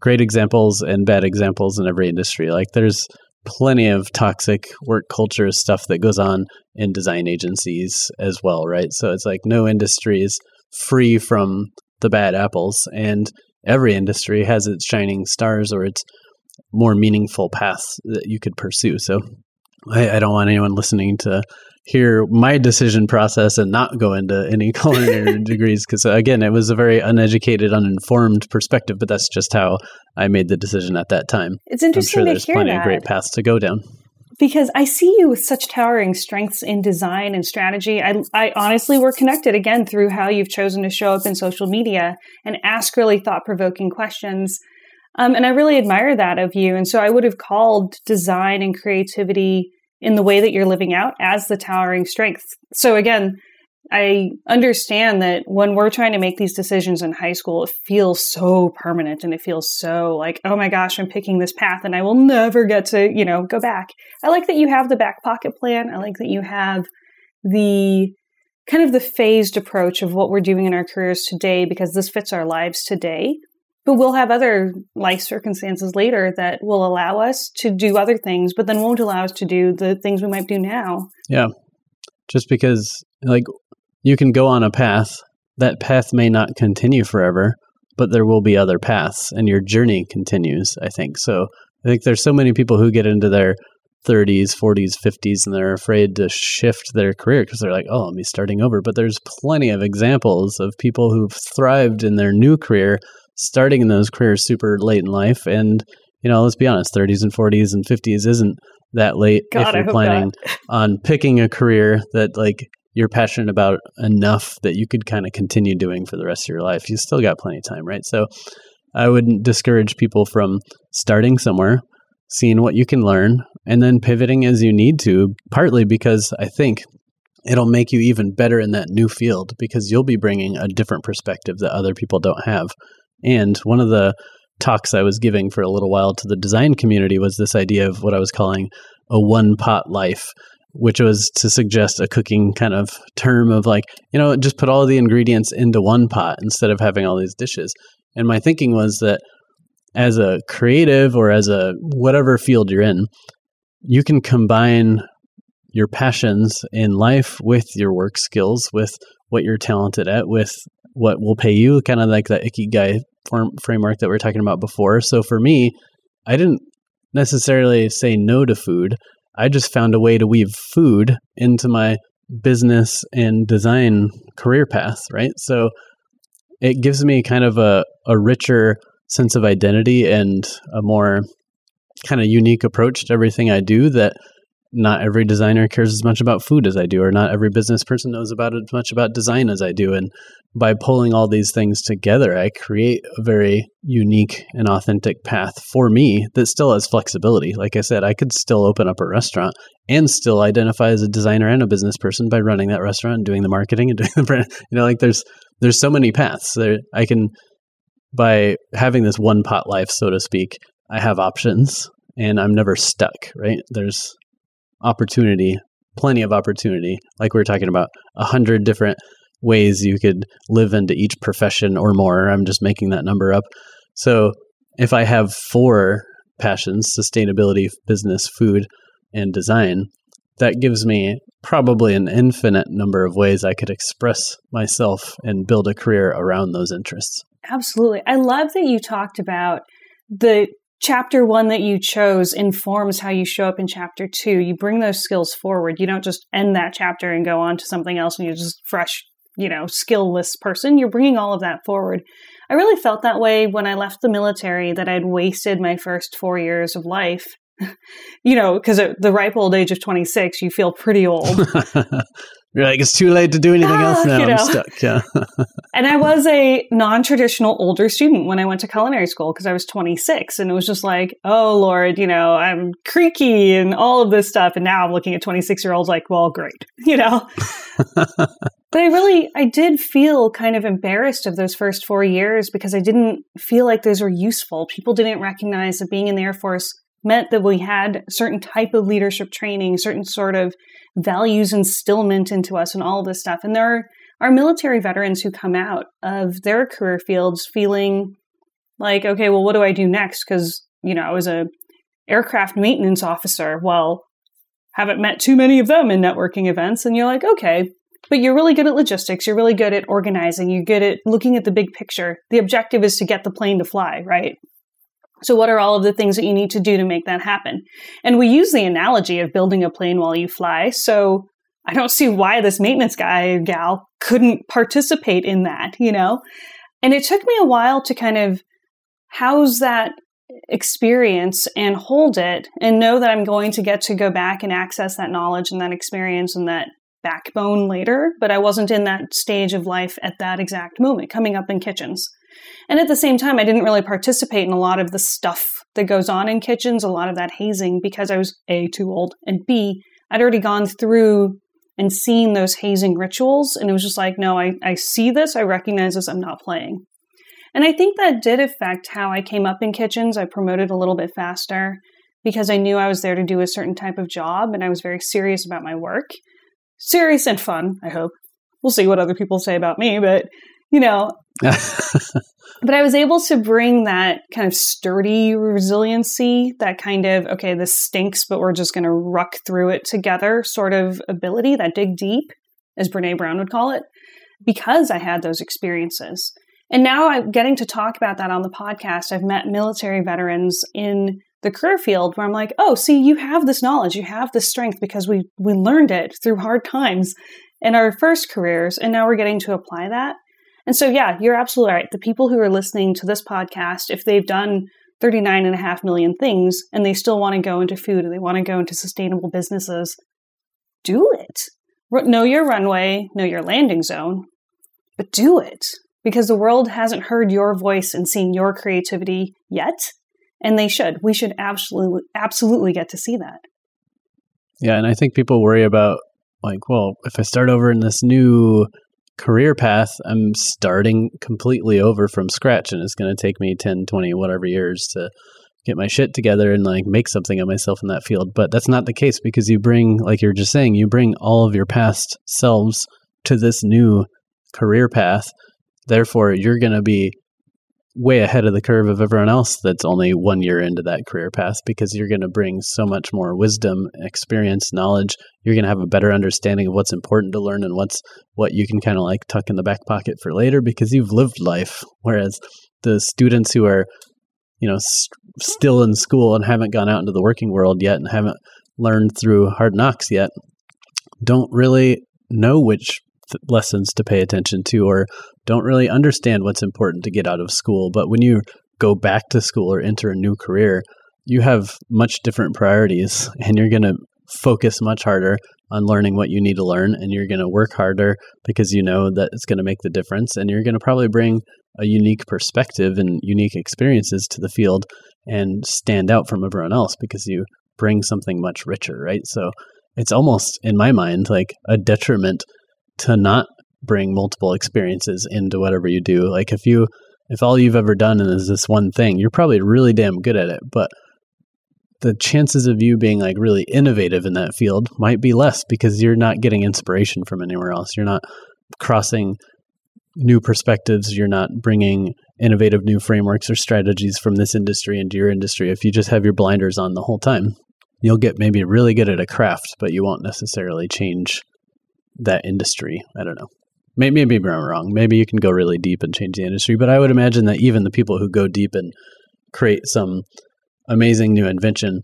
great examples and bad examples in every industry. Like there's plenty of toxic work culture stuff that goes on in design agencies as well, right? So it's like no industry is free from the bad apples, and every industry has its shining stars or its more meaningful paths that you could pursue. So I, I don't want anyone listening to hear my decision process and not go into any culinary degrees because uh, again it was a very uneducated uninformed perspective but that's just how i made the decision at that time it's interesting i'm sure to there's hear plenty that. of great paths to go down because I see you with such towering strengths in design and strategy. I, I honestly, we're connected again through how you've chosen to show up in social media and ask really thought provoking questions. Um, and I really admire that of you. And so I would have called design and creativity in the way that you're living out as the towering strength. So again, I understand that when we're trying to make these decisions in high school, it feels so permanent and it feels so like, oh my gosh, I'm picking this path and I will never get to, you know, go back. I like that you have the back pocket plan. I like that you have the kind of the phased approach of what we're doing in our careers today because this fits our lives today. But we'll have other life circumstances later that will allow us to do other things, but then won't allow us to do the things we might do now. Yeah. Just because, like, you can go on a path, that path may not continue forever, but there will be other paths and your journey continues, I think. So I think there's so many people who get into their 30s, 40s, 50s, and they're afraid to shift their career because they're like, oh, I'm starting over. But there's plenty of examples of people who've thrived in their new career starting in those careers super late in life. And, you know, let's be honest, 30s and 40s and 50s isn't that late God, if you're planning on picking a career that, like, you're passionate about enough that you could kind of continue doing for the rest of your life. You still got plenty of time, right? So I wouldn't discourage people from starting somewhere, seeing what you can learn, and then pivoting as you need to, partly because I think it'll make you even better in that new field because you'll be bringing a different perspective that other people don't have. And one of the talks I was giving for a little while to the design community was this idea of what I was calling a one pot life, which was to suggest a cooking kind of term of like, you know, just put all the ingredients into one pot instead of having all these dishes. And my thinking was that as a creative or as a whatever field you're in, you can combine your passions in life with your work skills, with what you're talented at, with what will pay you, kind of like that ikigai form, framework that we are talking about before. So for me, I didn't necessarily say no to food. I just found a way to weave food into my business and design career path, right? So it gives me kind of a, a richer sense of identity and a more kind of unique approach to everything I do that not every designer cares as much about food as I do, or not every business person knows about as much about design as I do. And by pulling all these things together, I create a very unique and authentic path for me that still has flexibility. Like I said, I could still open up a restaurant and still identify as a designer and a business person by running that restaurant and doing the marketing and doing the brand. You know, like there's there's so many paths there. I can by having this one pot life, so to speak, I have options and I'm never stuck, right? There's opportunity plenty of opportunity. Like we were talking about, a hundred different ways you could live into each profession or more. I'm just making that number up. So if I have four passions sustainability, business, food, and design that gives me probably an infinite number of ways I could express myself and build a career around those interests. Absolutely. I love that you talked about the chapter one that you chose informs how you show up in chapter two. You bring those skills forward. You don't just end that chapter and go on to something else and you're just fresh, you know, skillless person. You're bringing all of that forward. I really felt that way when I left the military that I'd wasted my first four years of life. you know, because at the ripe old age of 26, you feel pretty old. You're like, it's too late to do anything ah, else now. You know. I'm stuck. Yeah. and I was a non traditional older student when I went to culinary school because I was 26. And it was just like, oh, Lord, you know, I'm creaky and all of this stuff. And now I'm looking at 26 year olds like, well, great, you know? but I really, I did feel kind of embarrassed of those first four years because I didn't feel like those were useful. People didn't recognize that being in the Air Force meant that we had certain type of leadership training, certain sort of values instillment into us and all this stuff. And there are, are military veterans who come out of their career fields feeling like, okay, well, what do I do next? Because, you know, I was a aircraft maintenance officer. Well, haven't met too many of them in networking events. And you're like, okay, but you're really good at logistics. You're really good at organizing. You're good at looking at the big picture. The objective is to get the plane to fly, right? So, what are all of the things that you need to do to make that happen? And we use the analogy of building a plane while you fly. So, I don't see why this maintenance guy gal couldn't participate in that, you know? And it took me a while to kind of house that experience and hold it and know that I'm going to get to go back and access that knowledge and that experience and that backbone later. But I wasn't in that stage of life at that exact moment, coming up in kitchens. And at the same time, I didn't really participate in a lot of the stuff that goes on in kitchens, a lot of that hazing, because I was A, too old, and B, I'd already gone through and seen those hazing rituals. And it was just like, no, I, I see this, I recognize this, I'm not playing. And I think that did affect how I came up in kitchens. I promoted a little bit faster because I knew I was there to do a certain type of job and I was very serious about my work. Serious and fun, I hope. We'll see what other people say about me, but you know. but I was able to bring that kind of sturdy resiliency, that kind of, okay, this stinks, but we're just going to ruck through it together sort of ability, that dig deep, as Brene Brown would call it, because I had those experiences. And now I'm getting to talk about that on the podcast. I've met military veterans in the career field where I'm like, oh, see, you have this knowledge, you have this strength because we we learned it through hard times in our first careers, and now we're getting to apply that. And so, yeah, you're absolutely right. The people who are listening to this podcast, if they've done 39 and a half million things and they still want to go into food and they want to go into sustainable businesses, do it. Know your runway, know your landing zone, but do it because the world hasn't heard your voice and seen your creativity yet. And they should. We should absolutely, absolutely get to see that. Yeah. And I think people worry about, like, well, if I start over in this new career path, I'm starting completely over from scratch and it's going to take me 10, 20, whatever years to get my shit together and like make something of myself in that field. But that's not the case because you bring, like you're just saying, you bring all of your past selves to this new career path. Therefore, you're going to be way ahead of the curve of everyone else that's only one year into that career path because you're going to bring so much more wisdom, experience, knowledge. You're going to have a better understanding of what's important to learn and what's what you can kind of like tuck in the back pocket for later because you've lived life. Whereas the students who are, you know, st- still in school and haven't gone out into the working world yet and haven't learned through hard knocks yet don't really know which lessons to pay attention to or don't really understand what's important to get out of school. But when you go back to school or enter a new career, you have much different priorities and you're going to focus much harder on learning what you need to learn and you're going to work harder because you know that it's going to make the difference and you're going to probably bring a unique perspective and unique experiences to the field and stand out from everyone else because you bring something much richer, right? So it's almost in my mind like a detriment to not bring multiple experiences into whatever you do. Like if you if all you've ever done is this one thing, you're probably really damn good at it, but the chances of you being like really innovative in that field might be less because you're not getting inspiration from anywhere else. You're not crossing new perspectives. You're not bringing innovative new frameworks or strategies from this industry into your industry. If you just have your blinders on the whole time, you'll get maybe really good at a craft, but you won't necessarily change that industry. I don't know. Maybe, maybe I'm wrong. Maybe you can go really deep and change the industry, but I would imagine that even the people who go deep and create some amazing new invention,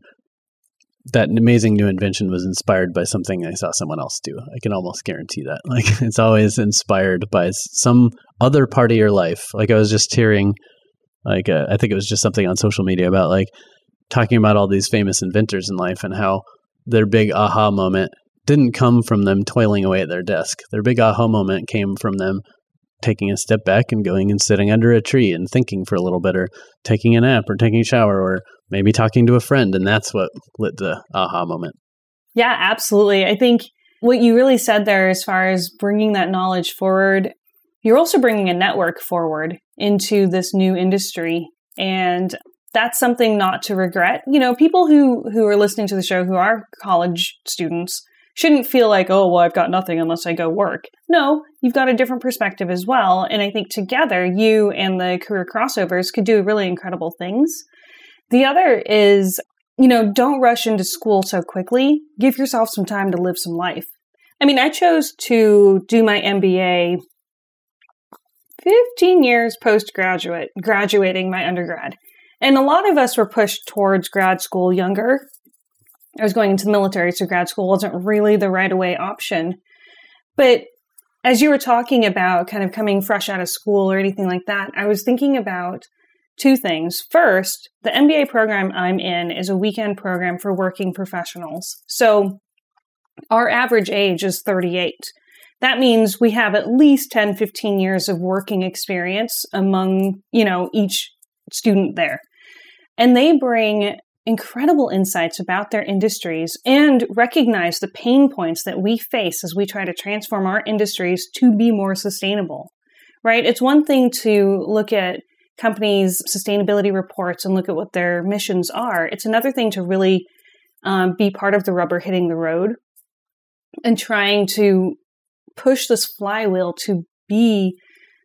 that amazing new invention was inspired by something I saw someone else do. I can almost guarantee that. Like it's always inspired by some other part of your life. Like I was just hearing, like uh, I think it was just something on social media about like talking about all these famous inventors in life and how their big aha moment didn't come from them toiling away at their desk. Their big aha moment came from them taking a step back and going and sitting under a tree and thinking for a little bit, or taking a nap, or taking a shower, or maybe talking to a friend. And that's what lit the aha moment. Yeah, absolutely. I think what you really said there, as far as bringing that knowledge forward, you're also bringing a network forward into this new industry. And that's something not to regret. You know, people who, who are listening to the show who are college students, shouldn't feel like, oh, well, I've got nothing unless I go work. No, you've got a different perspective as well. And I think together, you and the career crossovers could do really incredible things. The other is, you know, don't rush into school so quickly. Give yourself some time to live some life. I mean, I chose to do my MBA 15 years postgraduate, graduating my undergrad. And a lot of us were pushed towards grad school younger I was going into the military, so grad school wasn't really the right away option. But as you were talking about kind of coming fresh out of school or anything like that, I was thinking about two things. First, the MBA program I'm in is a weekend program for working professionals. So our average age is 38. That means we have at least 10, 15 years of working experience among, you know, each student there. And they bring incredible insights about their industries and recognize the pain points that we face as we try to transform our industries to be more sustainable. Right? It's one thing to look at companies' sustainability reports and look at what their missions are. It's another thing to really um, be part of the rubber hitting the road and trying to push this flywheel to be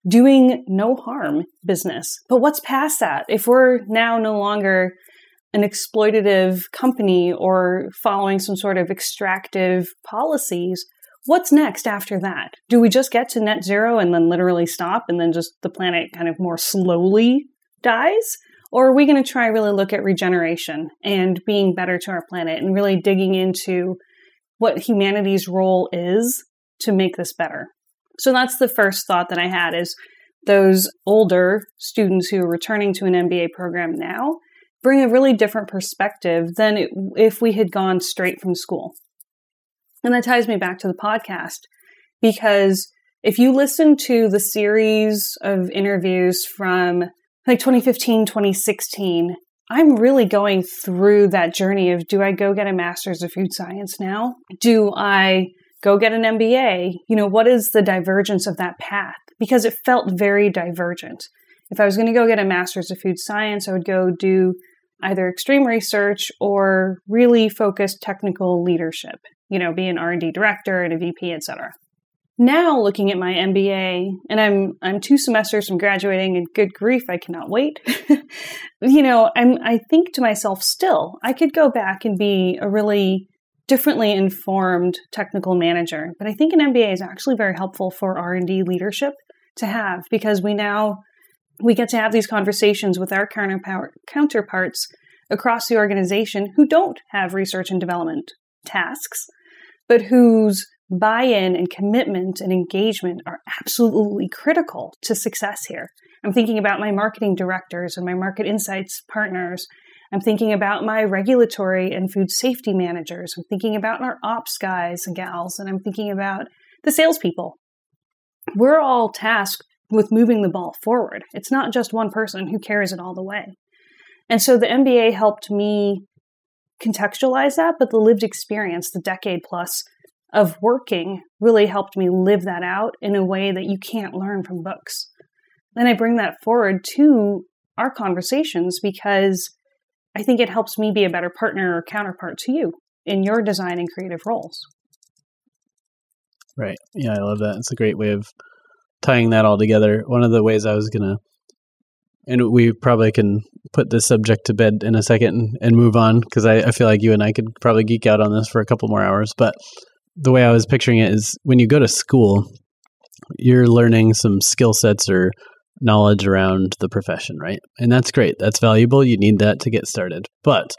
doing no harm business. But what's past that? If we're now no longer an exploitative company or following some sort of extractive policies, what's next after that? Do we just get to net zero and then literally stop and then just the planet kind of more slowly dies? Or are we going to try really look at regeneration and being better to our planet and really digging into what humanity's role is to make this better? So that's the first thought that I had is those older students who are returning to an MBA program now bring a really different perspective than it, if we had gone straight from school. And that ties me back to the podcast because if you listen to the series of interviews from like 2015, 2016, I'm really going through that journey of do I go get a master's of food science now? Do I go get an MBA? You know, what is the divergence of that path? Because it felt very divergent. If I was going to go get a master's of food science, I would go do either extreme research or really focused technical leadership, you know, be an R&D director and a VP, etc. Now looking at my MBA and I'm I'm 2 semesters from graduating and good grief I cannot wait. you know, I'm I think to myself still I could go back and be a really differently informed technical manager, but I think an MBA is actually very helpful for R&D leadership to have because we now we get to have these conversations with our counterparts across the organization who don't have research and development tasks, but whose buy in and commitment and engagement are absolutely critical to success here. I'm thinking about my marketing directors and my market insights partners. I'm thinking about my regulatory and food safety managers. I'm thinking about our ops guys and gals, and I'm thinking about the salespeople. We're all tasked with moving the ball forward. It's not just one person who carries it all the way. And so the MBA helped me contextualize that, but the lived experience, the decade plus of working, really helped me live that out in a way that you can't learn from books. And I bring that forward to our conversations because I think it helps me be a better partner or counterpart to you in your design and creative roles. Right. Yeah, I love that. It's a great way of tying that all together. One of the ways I was to, and we probably can put this subject to bed in a second and, and move on because I, I feel like you and I could probably geek out on this for a couple more hours. But the way I was picturing it is when you go to school, you're learning some skill sets or knowledge around the profession, right? And that's great. That's valuable. You need that to get started. But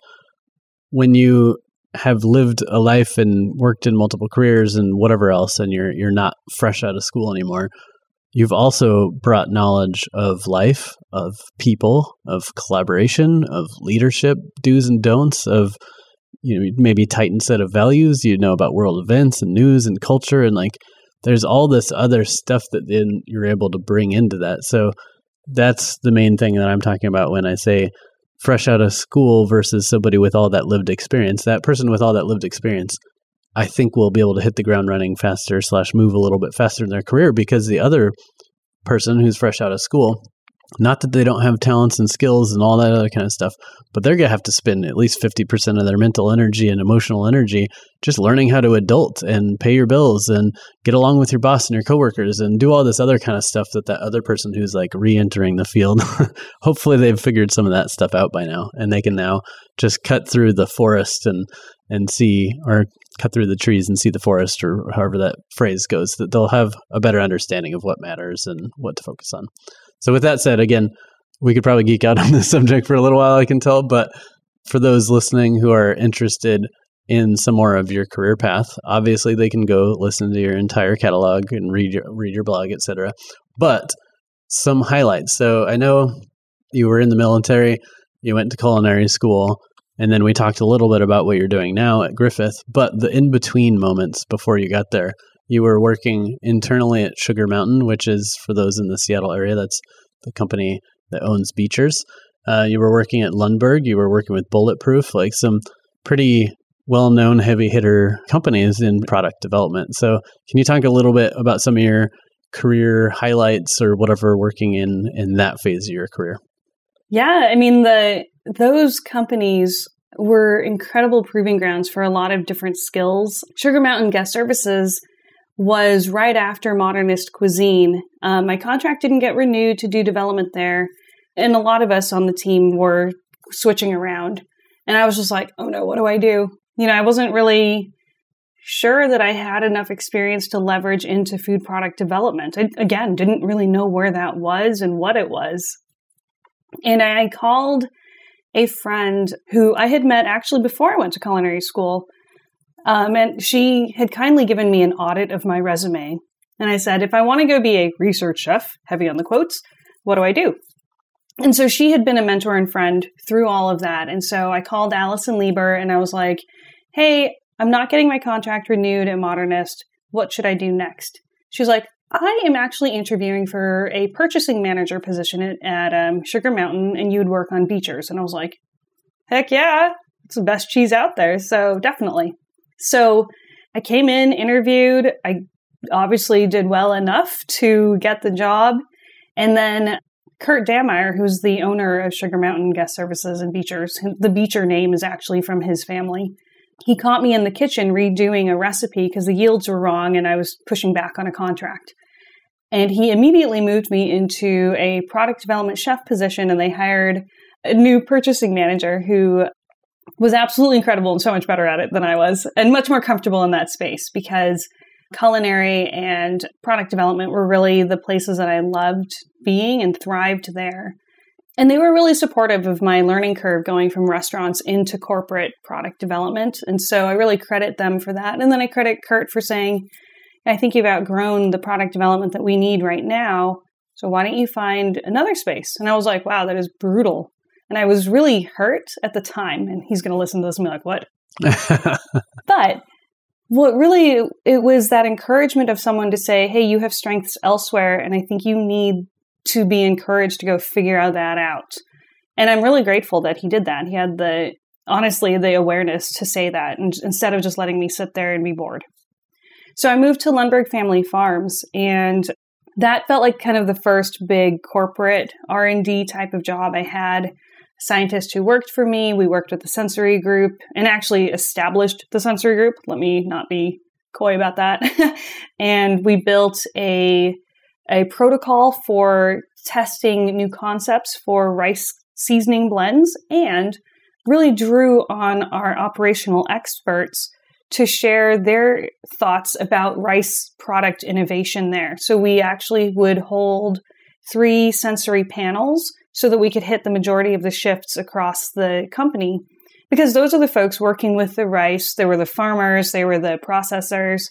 when you have lived a life and worked in multiple careers and whatever else and you're you're not fresh out of school anymore, you've also brought knowledge of life, of people, of collaboration, of leadership, do's and don'ts, of you know maybe tightened set of values. You know about world events and news and culture and like there's all this other stuff that then you're able to bring into that. So that's the main thing that I'm talking about when I say fresh out of school versus somebody with all that lived experience. That person with all that lived experience, I think will be able to hit the ground running faster slash move a little bit faster in their career because the other person who's fresh out of school not that they don't have talents and skills and all that other kind of stuff, but they're going to have to spend at least 50% of their mental energy and emotional energy just learning how to adult and pay your bills and get along with your boss and your coworkers and do all this other kind of stuff that that other person who's like re-entering the field hopefully they've figured some of that stuff out by now and they can now just cut through the forest and and see or cut through the trees and see the forest or however that phrase goes that they'll have a better understanding of what matters and what to focus on so, with that said, again, we could probably geek out on this subject for a little while, I can tell. But for those listening who are interested in some more of your career path, obviously they can go listen to your entire catalog and read your read your blog, etc. But some highlights. So I know you were in the military, you went to culinary school, and then we talked a little bit about what you're doing now at Griffith. But the in between moments before you got there, you were working internally at Sugar Mountain, which is for those in the Seattle area, that's the company that owns Beechers. Uh, you were working at Lundberg. You were working with Bulletproof, like some pretty well known heavy hitter companies in product development. So, can you talk a little bit about some of your career highlights or whatever working in in that phase of your career? Yeah, I mean the those companies were incredible proving grounds for a lot of different skills. Sugar Mountain Guest Services was right after modernist cuisine. Um, my contract didn't get renewed to do development there, and a lot of us on the team were switching around. And I was just like, oh no, what do I do? You know, I wasn't really sure that I had enough experience to leverage into food product development. I, again, didn't really know where that was and what it was. And I called a friend who I had met actually before I went to culinary school um, and she had kindly given me an audit of my resume. And I said, if I want to go be a research chef, heavy on the quotes, what do I do? And so she had been a mentor and friend through all of that. And so I called Allison Lieber and I was like, hey, I'm not getting my contract renewed at Modernist. What should I do next? She's like, I am actually interviewing for a purchasing manager position at, at um, Sugar Mountain, and you would work on Beechers. And I was like, heck yeah, it's the best cheese out there. So definitely. So I came in, interviewed. I obviously did well enough to get the job. And then Kurt Dammeier, who's the owner of Sugar Mountain Guest Services and Beechers, the Beecher name is actually from his family. He caught me in the kitchen redoing a recipe because the yields were wrong and I was pushing back on a contract. And he immediately moved me into a product development chef position and they hired a new purchasing manager who was absolutely incredible and so much better at it than I was, and much more comfortable in that space because culinary and product development were really the places that I loved being and thrived there. And they were really supportive of my learning curve going from restaurants into corporate product development. And so I really credit them for that. And then I credit Kurt for saying, I think you've outgrown the product development that we need right now. So why don't you find another space? And I was like, wow, that is brutal. And I was really hurt at the time. And he's going to listen to this and be like, what? but what really, it was that encouragement of someone to say, hey, you have strengths elsewhere. And I think you need to be encouraged to go figure that out. And I'm really grateful that he did that. He had the, honestly, the awareness to say that and, instead of just letting me sit there and be bored. So I moved to Lundberg Family Farms and that felt like kind of the first big corporate R&D type of job I had scientist who worked for me. We worked with the sensory group and actually established the sensory group. Let me not be coy about that. and we built a a protocol for testing new concepts for rice seasoning blends and really drew on our operational experts to share their thoughts about rice product innovation there. So we actually would hold three sensory panels so that we could hit the majority of the shifts across the company because those are the folks working with the rice. They were the farmers, they were the processors.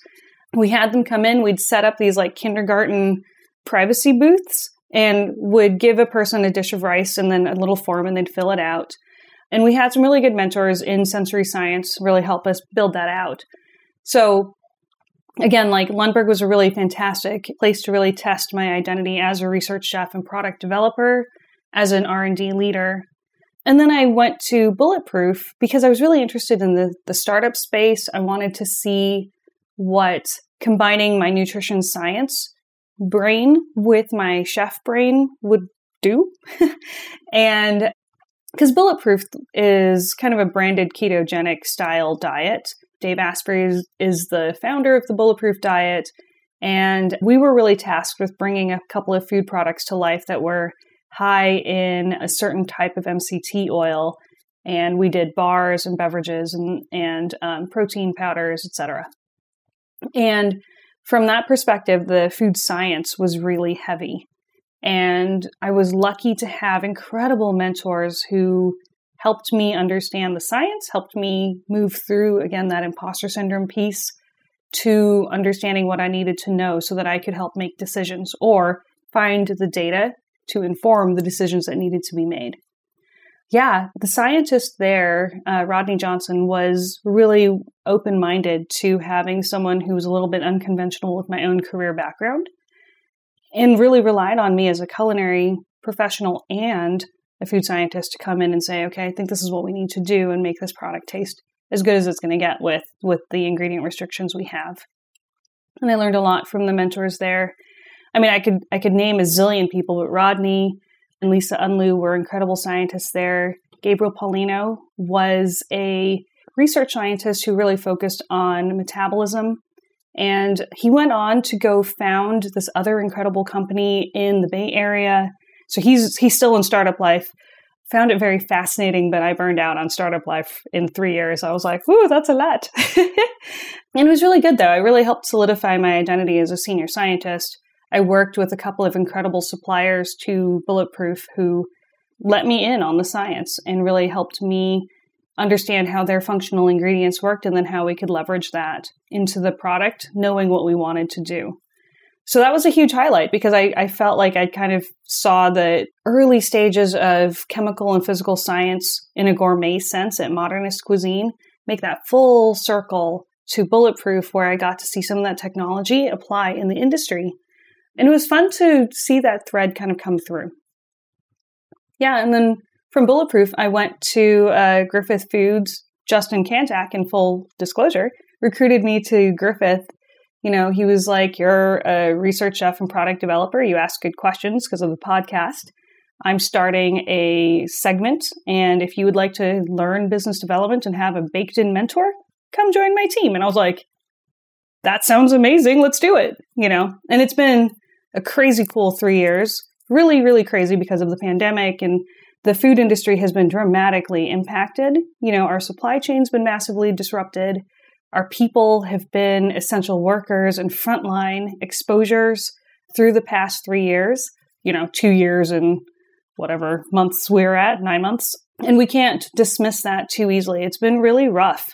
We had them come in, we'd set up these like kindergarten privacy booths and would give a person a dish of rice and then a little form and they'd fill it out. And we had some really good mentors in sensory science really help us build that out. So again, like Lundberg was a really fantastic place to really test my identity as a research chef and product developer, as an R&D leader. And then I went to Bulletproof because I was really interested in the, the startup space. I wanted to see what combining my nutrition science brain with my chef brain would do. and because Bulletproof is kind of a branded ketogenic style diet. Dave Asprey is, is the founder of the Bulletproof diet. And we were really tasked with bringing a couple of food products to life that were high in a certain type of MCT oil. And we did bars and beverages and, and um, protein powders, etc. And from that perspective, the food science was really heavy. And I was lucky to have incredible mentors who helped me understand the science, helped me move through, again, that imposter syndrome piece to understanding what I needed to know so that I could help make decisions or find the data to inform the decisions that needed to be made yeah, the scientist there, uh, Rodney Johnson, was really open minded to having someone who was a little bit unconventional with my own career background and really relied on me as a culinary professional and a food scientist to come in and say, okay, I think this is what we need to do and make this product taste as good as it's going to get with, with the ingredient restrictions we have. And I learned a lot from the mentors there. I mean, I could I could name a zillion people, but Rodney, and Lisa Unluh were incredible scientists there. Gabriel Paulino was a research scientist who really focused on metabolism. And he went on to go found this other incredible company in the Bay Area. So he's he's still in startup life. Found it very fascinating, but I burned out on startup life in three years. I was like, ooh, that's a lot. and it was really good though. It really helped solidify my identity as a senior scientist. I worked with a couple of incredible suppliers to Bulletproof who let me in on the science and really helped me understand how their functional ingredients worked and then how we could leverage that into the product, knowing what we wanted to do. So that was a huge highlight because I, I felt like I kind of saw the early stages of chemical and physical science in a gourmet sense at modernist cuisine, make that full circle to bulletproof, where I got to see some of that technology apply in the industry. And it was fun to see that thread kind of come through. Yeah, and then from Bulletproof, I went to uh, Griffith Foods. Justin Kantak, in full disclosure, recruited me to Griffith. You know, he was like, You're a research chef and product developer. You ask good questions because of the podcast. I'm starting a segment, and if you would like to learn business development and have a baked in mentor, come join my team. And I was like, That sounds amazing. Let's do it. You know, and it's been a crazy cool three years. Really, really crazy because of the pandemic and the food industry has been dramatically impacted. You know, our supply chain's been massively disrupted. Our people have been essential workers and frontline exposures through the past three years, you know, two years and whatever months we're at, nine months. And we can't dismiss that too easily. It's been really rough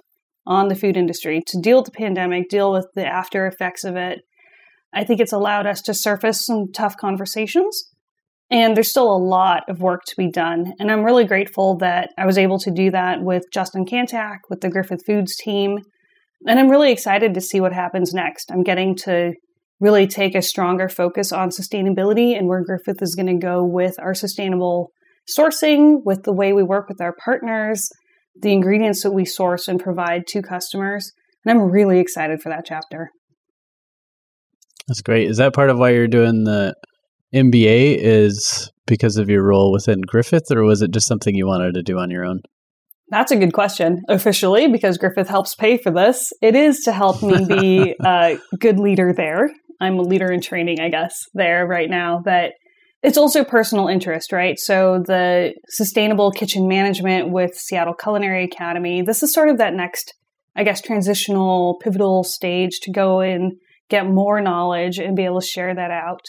on the food industry to deal with the pandemic, deal with the after effects of it, I think it's allowed us to surface some tough conversations. And there's still a lot of work to be done. And I'm really grateful that I was able to do that with Justin Kantak, with the Griffith Foods team. And I'm really excited to see what happens next. I'm getting to really take a stronger focus on sustainability and where Griffith is going to go with our sustainable sourcing, with the way we work with our partners, the ingredients that we source and provide to customers. And I'm really excited for that chapter. That's great. Is that part of why you're doing the MBA? Is because of your role within Griffith, or was it just something you wanted to do on your own? That's a good question. Officially, because Griffith helps pay for this, it is to help me be a good leader there. I'm a leader in training, I guess, there right now. But it's also personal interest, right? So the sustainable kitchen management with Seattle Culinary Academy, this is sort of that next, I guess, transitional, pivotal stage to go and get more knowledge and be able to share that out.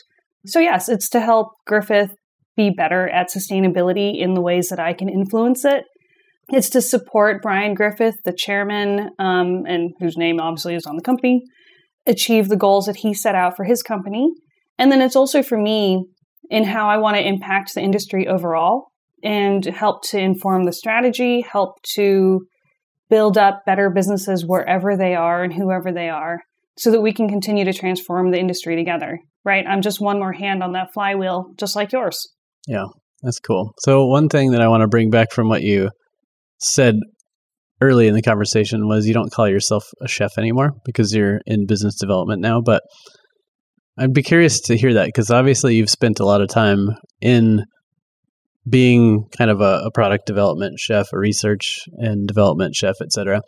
So, yes, it's to help Griffith be better at sustainability in the ways that I can influence it. It's to support Brian Griffith, the chairman, um, and whose name obviously is on the company, achieve the goals that he set out for his company. And then it's also for me in how I want to impact the industry overall and help to inform the strategy, help to build up better businesses wherever they are and whoever they are so that we can continue to transform the industry together, right? I'm just one more hand on that flywheel, just like yours. Yeah, that's cool. So, one thing that I want to bring back from what you said early in the conversation was you don't call yourself a chef anymore because you're in business development now. But I'd be curious to hear that because obviously you've spent a lot of time in being kind of a, a product development chef, a research and development chef, etc.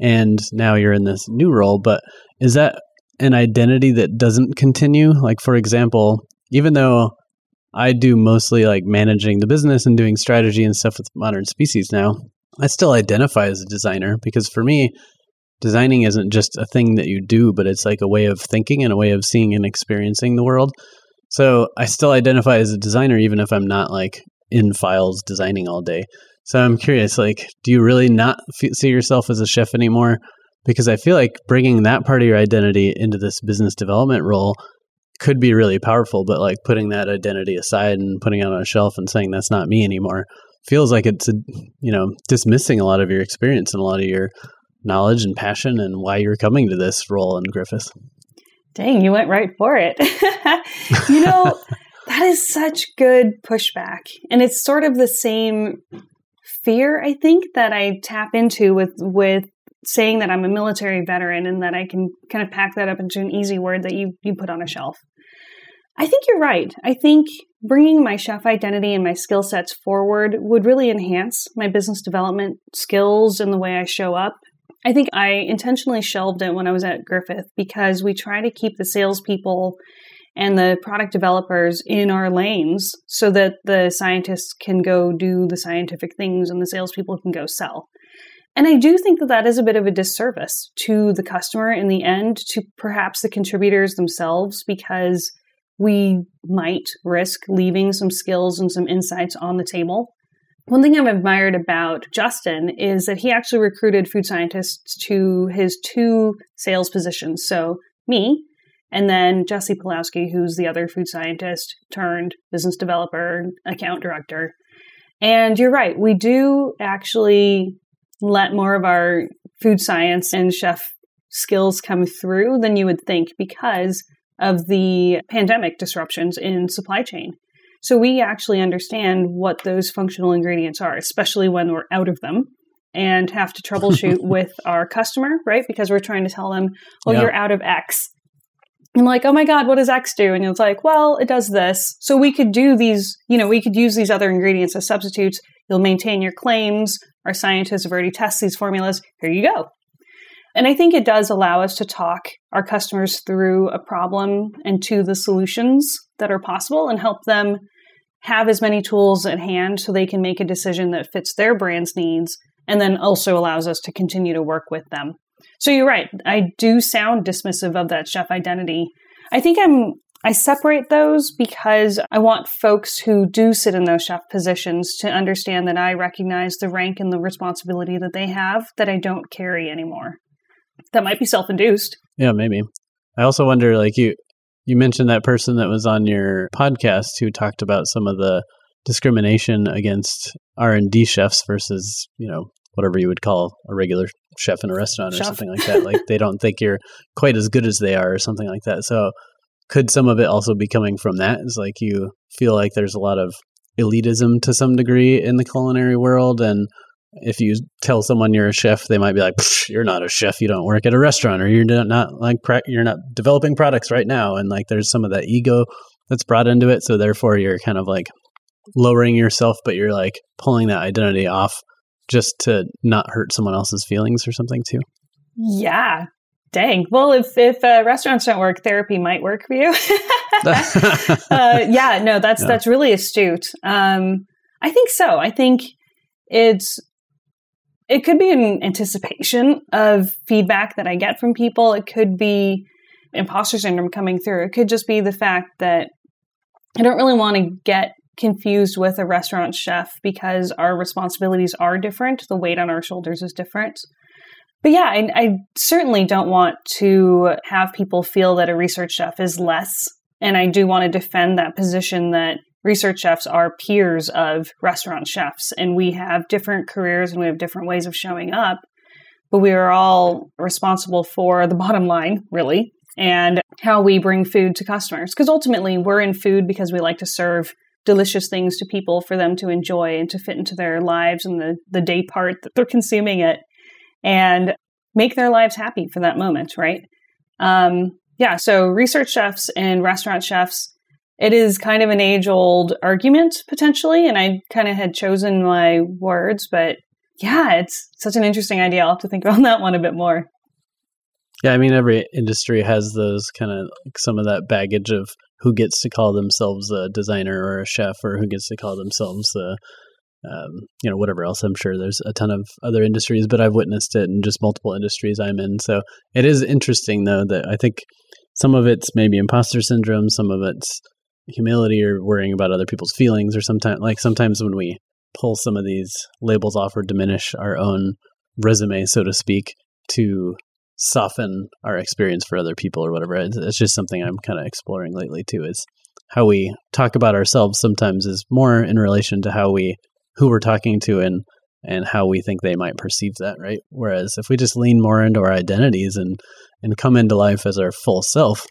And now you're in this new role. But is that an identity that doesn't continue? Like, for example, even though I do mostly like managing the business and doing strategy and stuff with modern species now, I still identify as a designer because for me, designing isn't just a thing that you do, but it's like a way of thinking and a way of seeing and experiencing the world. So I still identify as a designer, even if I'm not like in files designing all day. So I'm curious, like, do you really not f- see yourself as a chef anymore? Because I feel like bringing that part of your identity into this business development role could be really powerful, but like putting that identity aside and putting it on a shelf and saying that's not me anymore feels like it's a, you know dismissing a lot of your experience and a lot of your knowledge and passion and why you're coming to this role in Griffith. Dang, you went right for it. you know, that is such good pushback. And it's sort of the same fear, I think, that I tap into with with saying that I'm a military veteran and that I can kind of pack that up into an easy word that you you put on a shelf. I think you're right. I think bringing my chef identity and my skill sets forward would really enhance my business development skills and the way I show up. I think I intentionally shelved it when I was at Griffith because we try to keep the salespeople and the product developers in our lanes so that the scientists can go do the scientific things and the salespeople can go sell. And I do think that that is a bit of a disservice to the customer in the end, to perhaps the contributors themselves, because we might risk leaving some skills and some insights on the table. One thing I've admired about Justin is that he actually recruited food scientists to his two sales positions. So, me, and then Jesse Pulowski, who's the other food scientist turned business developer, account director. And you're right, we do actually let more of our food science and chef skills come through than you would think because of the pandemic disruptions in supply chain. So we actually understand what those functional ingredients are, especially when we're out of them and have to troubleshoot with our customer, right? Because we're trying to tell them, oh, yeah. you're out of X. I'm like, oh my God, what does X do? And it's like, well, it does this. So we could do these, you know, we could use these other ingredients as substitutes. You'll maintain your claims. Our scientists have already tested these formulas. Here you go. And I think it does allow us to talk our customers through a problem and to the solutions that are possible and help them have as many tools at hand so they can make a decision that fits their brand's needs and then also allows us to continue to work with them. So you're right. I do sound dismissive of that chef identity. I think I'm I separate those because I want folks who do sit in those chef positions to understand that I recognize the rank and the responsibility that they have that I don't carry anymore that might be self-induced. Yeah, maybe. I also wonder, like you, you mentioned that person that was on your podcast who talked about some of the discrimination against R and D chefs versus you know whatever you would call a regular chef in a restaurant chef. or something like that. like they don't think you're quite as good as they are or something like that. So could some of it also be coming from that? Is like you feel like there's a lot of elitism to some degree in the culinary world and if you tell someone you're a chef, they might be like, "You're not a chef. You don't work at a restaurant, or you're not like you're not developing products right now." And like, there's some of that ego that's brought into it. So therefore, you're kind of like lowering yourself, but you're like pulling that identity off just to not hurt someone else's feelings or something too. Yeah. Dang. Well, if if uh, restaurants don't work, therapy might work for you. uh, yeah. No, that's yeah. that's really astute. Um, I think so. I think it's it could be an anticipation of feedback that I get from people. It could be imposter syndrome coming through. It could just be the fact that I don't really want to get confused with a restaurant chef because our responsibilities are different. The weight on our shoulders is different. But yeah, I, I certainly don't want to have people feel that a research chef is less. And I do want to defend that position that research chefs are peers of restaurant chefs and we have different careers and we have different ways of showing up but we are all responsible for the bottom line really and how we bring food to customers because ultimately we're in food because we like to serve delicious things to people for them to enjoy and to fit into their lives and the, the day part that they're consuming it and make their lives happy for that moment right um, yeah so research chefs and restaurant chefs it is kind of an age old argument potentially, and I kind of had chosen my words, but yeah, it's such an interesting idea. I'll have to think about that one a bit more. Yeah, I mean, every industry has those kind of like some of that baggage of who gets to call themselves a designer or a chef, or who gets to call themselves a, um, you know, whatever else. I'm sure there's a ton of other industries, but I've witnessed it in just multiple industries I'm in. So it is interesting, though, that I think some of it's maybe imposter syndrome, some of it's humility or worrying about other people's feelings or sometimes like sometimes when we pull some of these labels off or diminish our own resume so to speak to soften our experience for other people or whatever. It's, it's just something i'm kind of exploring lately too is how we talk about ourselves sometimes is more in relation to how we who we're talking to and and how we think they might perceive that right? Whereas if we just lean more into our identities and and come into life as our full self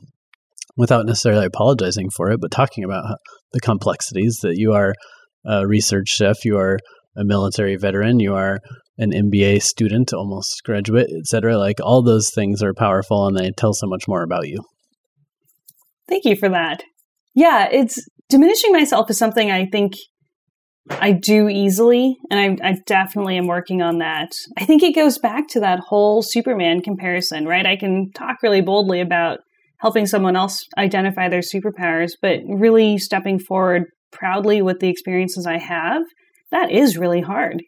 without necessarily apologizing for it, but talking about the complexities that you are a research chef, you are a military veteran, you are an MBA student, almost graduate, etc. Like all those things are powerful and they tell so much more about you. Thank you for that. Yeah, it's diminishing myself is something I think I do easily, and I, I, definitely am working on that. I think it goes back to that whole Superman comparison, right? I can talk really boldly about helping someone else identify their superpowers, but really stepping forward proudly with the experiences I have, that is really hard.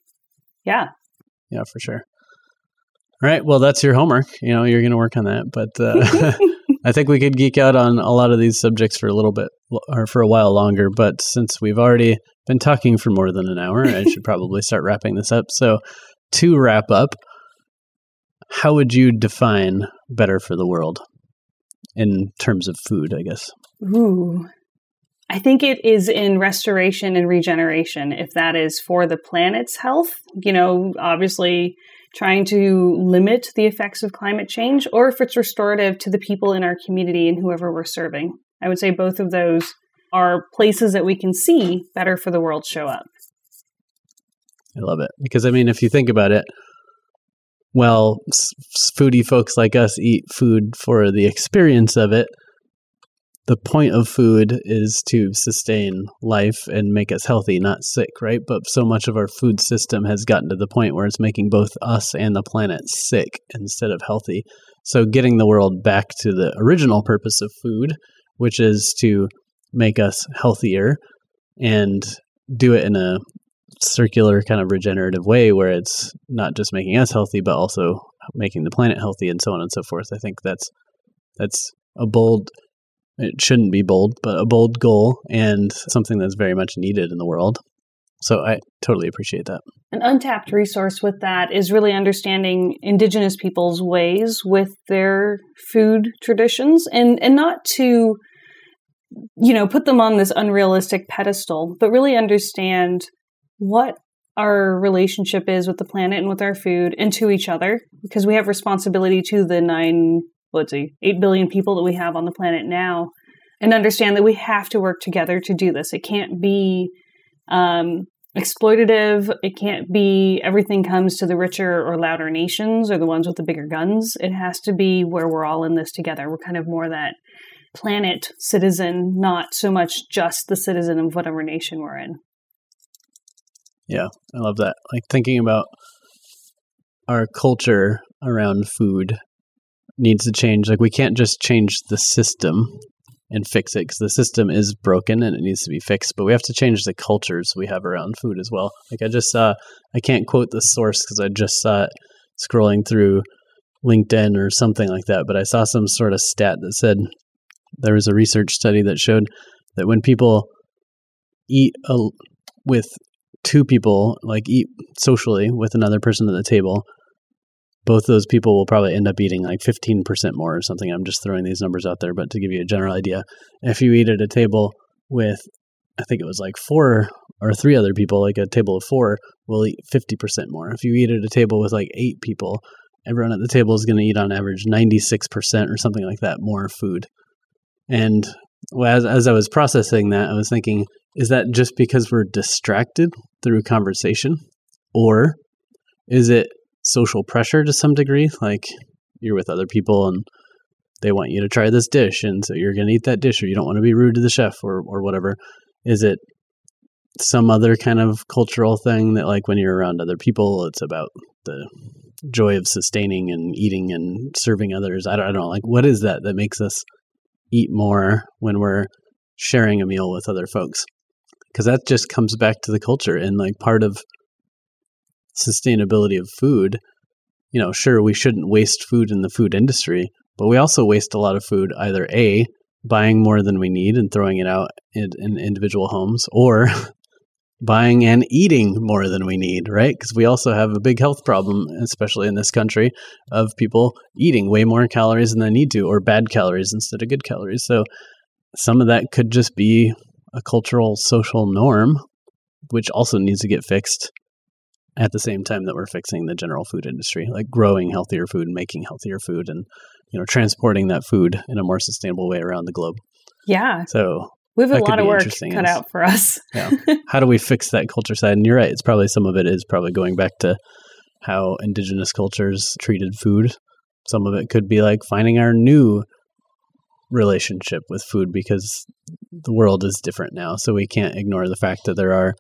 Yeah. Yeah, for sure. All right. Well, that's your homework. You know, you're going to work on that. But uh, I think we could geek out on a lot of these subjects for a little bit or for a while longer. But since we've already been talking for more than an hour, I should probably start wrapping this up. So, to wrap up, how would you define better for the world? in terms of food, I guess? Ooh. I think it is in restoration and regeneration, if that is for the planet's health, you know, obviously trying to limit the effects of climate change, or if it's restorative to the people in our community and whoever we're serving. I would say both of those are places that we can see better for the world show up. I love it. Because, I mean, if you think about it, well, foodie folks like us eat food for the experience of it. The point of food is to sustain life and make us healthy, not sick, right? But so much of our food system has gotten to the point where it's making both us and the planet sick instead of healthy. So, getting the world back to the original purpose of food, which is to make us healthier and do it in a circular kind of regenerative way where it's not just making us healthy but also making the planet healthy and so on and so forth i think that's that's a bold it shouldn't be bold, but a bold goal and something that's very much needed in the world. So I totally appreciate that. An untapped resource with that is really understanding indigenous people's ways with their food traditions and and not to you know put them on this unrealistic pedestal, but really understand what our relationship is with the planet and with our food and to each other because we have responsibility to the 9 let's see, 8 billion people that we have on the planet now and understand that we have to work together to do this. It can't be um, exploitative. It can't be everything comes to the richer or louder nations or the ones with the bigger guns. It has to be where we're all in this together. We're kind of more that planet citizen, not so much just the citizen of whatever nation we're in. Yeah, I love that. Like thinking about our culture around food needs to change. Like we can't just change the system and fix it because the system is broken and it needs to be fixed. But we have to change the cultures we have around food as well. Like I just saw, I can't quote the source because I just saw it scrolling through LinkedIn or something like that. But I saw some sort of stat that said there was a research study that showed that when people eat a, with two people, like eat socially with another person at the table, both those people will probably end up eating like 15% more or something. I'm just throwing these numbers out there, but to give you a general idea, if you eat at a table with, I think it was like four or three other people, like a table of four, will eat 50% more. If you eat at a table with like eight people, everyone at the table is going to eat on average 96% or something like that more food. And as, as I was processing that, I was thinking, is that just because we're distracted through conversation? Or is it social pressure to some degree? Like you're with other people and they want you to try this dish, and so you're going to eat that dish, or you don't want to be rude to the chef, or, or whatever. Is it some other kind of cultural thing that, like, when you're around other people, it's about the joy of sustaining and eating and serving others? I don't, I don't know. Like, what is that that makes us eat more when we're sharing a meal with other folks? because that just comes back to the culture and like part of sustainability of food you know sure we shouldn't waste food in the food industry but we also waste a lot of food either a buying more than we need and throwing it out in, in individual homes or buying and eating more than we need right? Because we also have a big health problem especially in this country of people eating way more calories than they need to or bad calories instead of good calories. So some of that could just be a cultural social norm, which also needs to get fixed at the same time that we're fixing the general food industry, like growing healthier food, and making healthier food, and you know transporting that food in a more sustainable way around the globe. Yeah. So we have a lot of work cut out for us. yeah. How do we fix that culture side? And you're right. It's probably some of it is probably going back to how indigenous cultures treated food. Some of it could be like finding our new relationship with food because the world is different now. So we can't ignore the fact that there are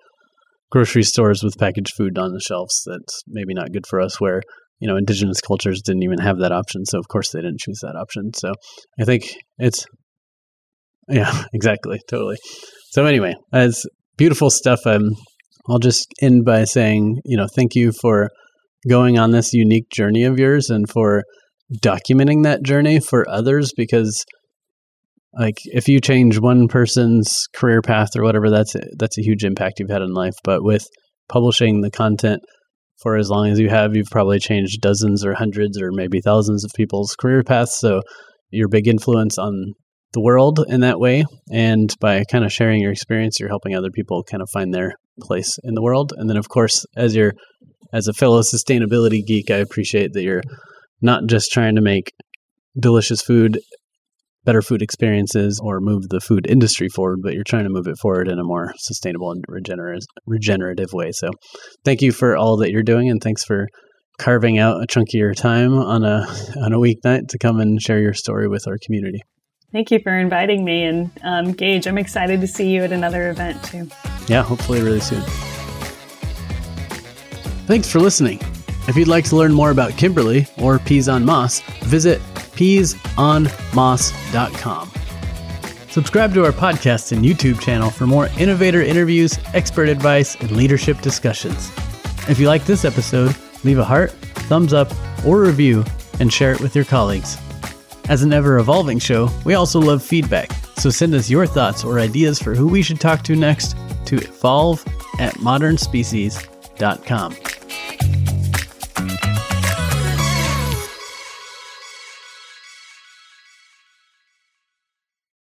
grocery stores with packaged food on the shelves that's maybe not good for us where you know indigenous cultures didn't even have that option so of course they didn't choose that option. So i think it's yeah exactly totally. So anyway as beautiful stuff um, i'll just end by saying you know thank you for going on this unique journey of yours and for documenting that journey for others because like if you change one person's career path or whatever that's a, that's a huge impact you've had in life. But with publishing the content for as long as you have you've probably changed dozens or hundreds or maybe thousands of people's career paths. So you're a big influence on the world in that way. And by kind of sharing your experience you're helping other people kind of find their place in the world. And then of course as you're as a fellow sustainability geek i appreciate that you're not just trying to make delicious food better food experiences or move the food industry forward, but you're trying to move it forward in a more sustainable and regenerative, regenerative way. So, thank you for all that you're doing, and thanks for carving out a chunk of your time on a on a weeknight to come and share your story with our community. Thank you for inviting me, and um, Gage, I'm excited to see you at another event too. Yeah, hopefully really soon. Thanks for listening. If you'd like to learn more about Kimberly or Peas on Moss, visit peasonmoss.com. Subscribe to our podcast and YouTube channel for more innovator interviews, expert advice, and leadership discussions. If you like this episode, leave a heart, thumbs up, or review and share it with your colleagues. As an ever evolving show, we also love feedback, so send us your thoughts or ideas for who we should talk to next to evolve at modernspecies.com.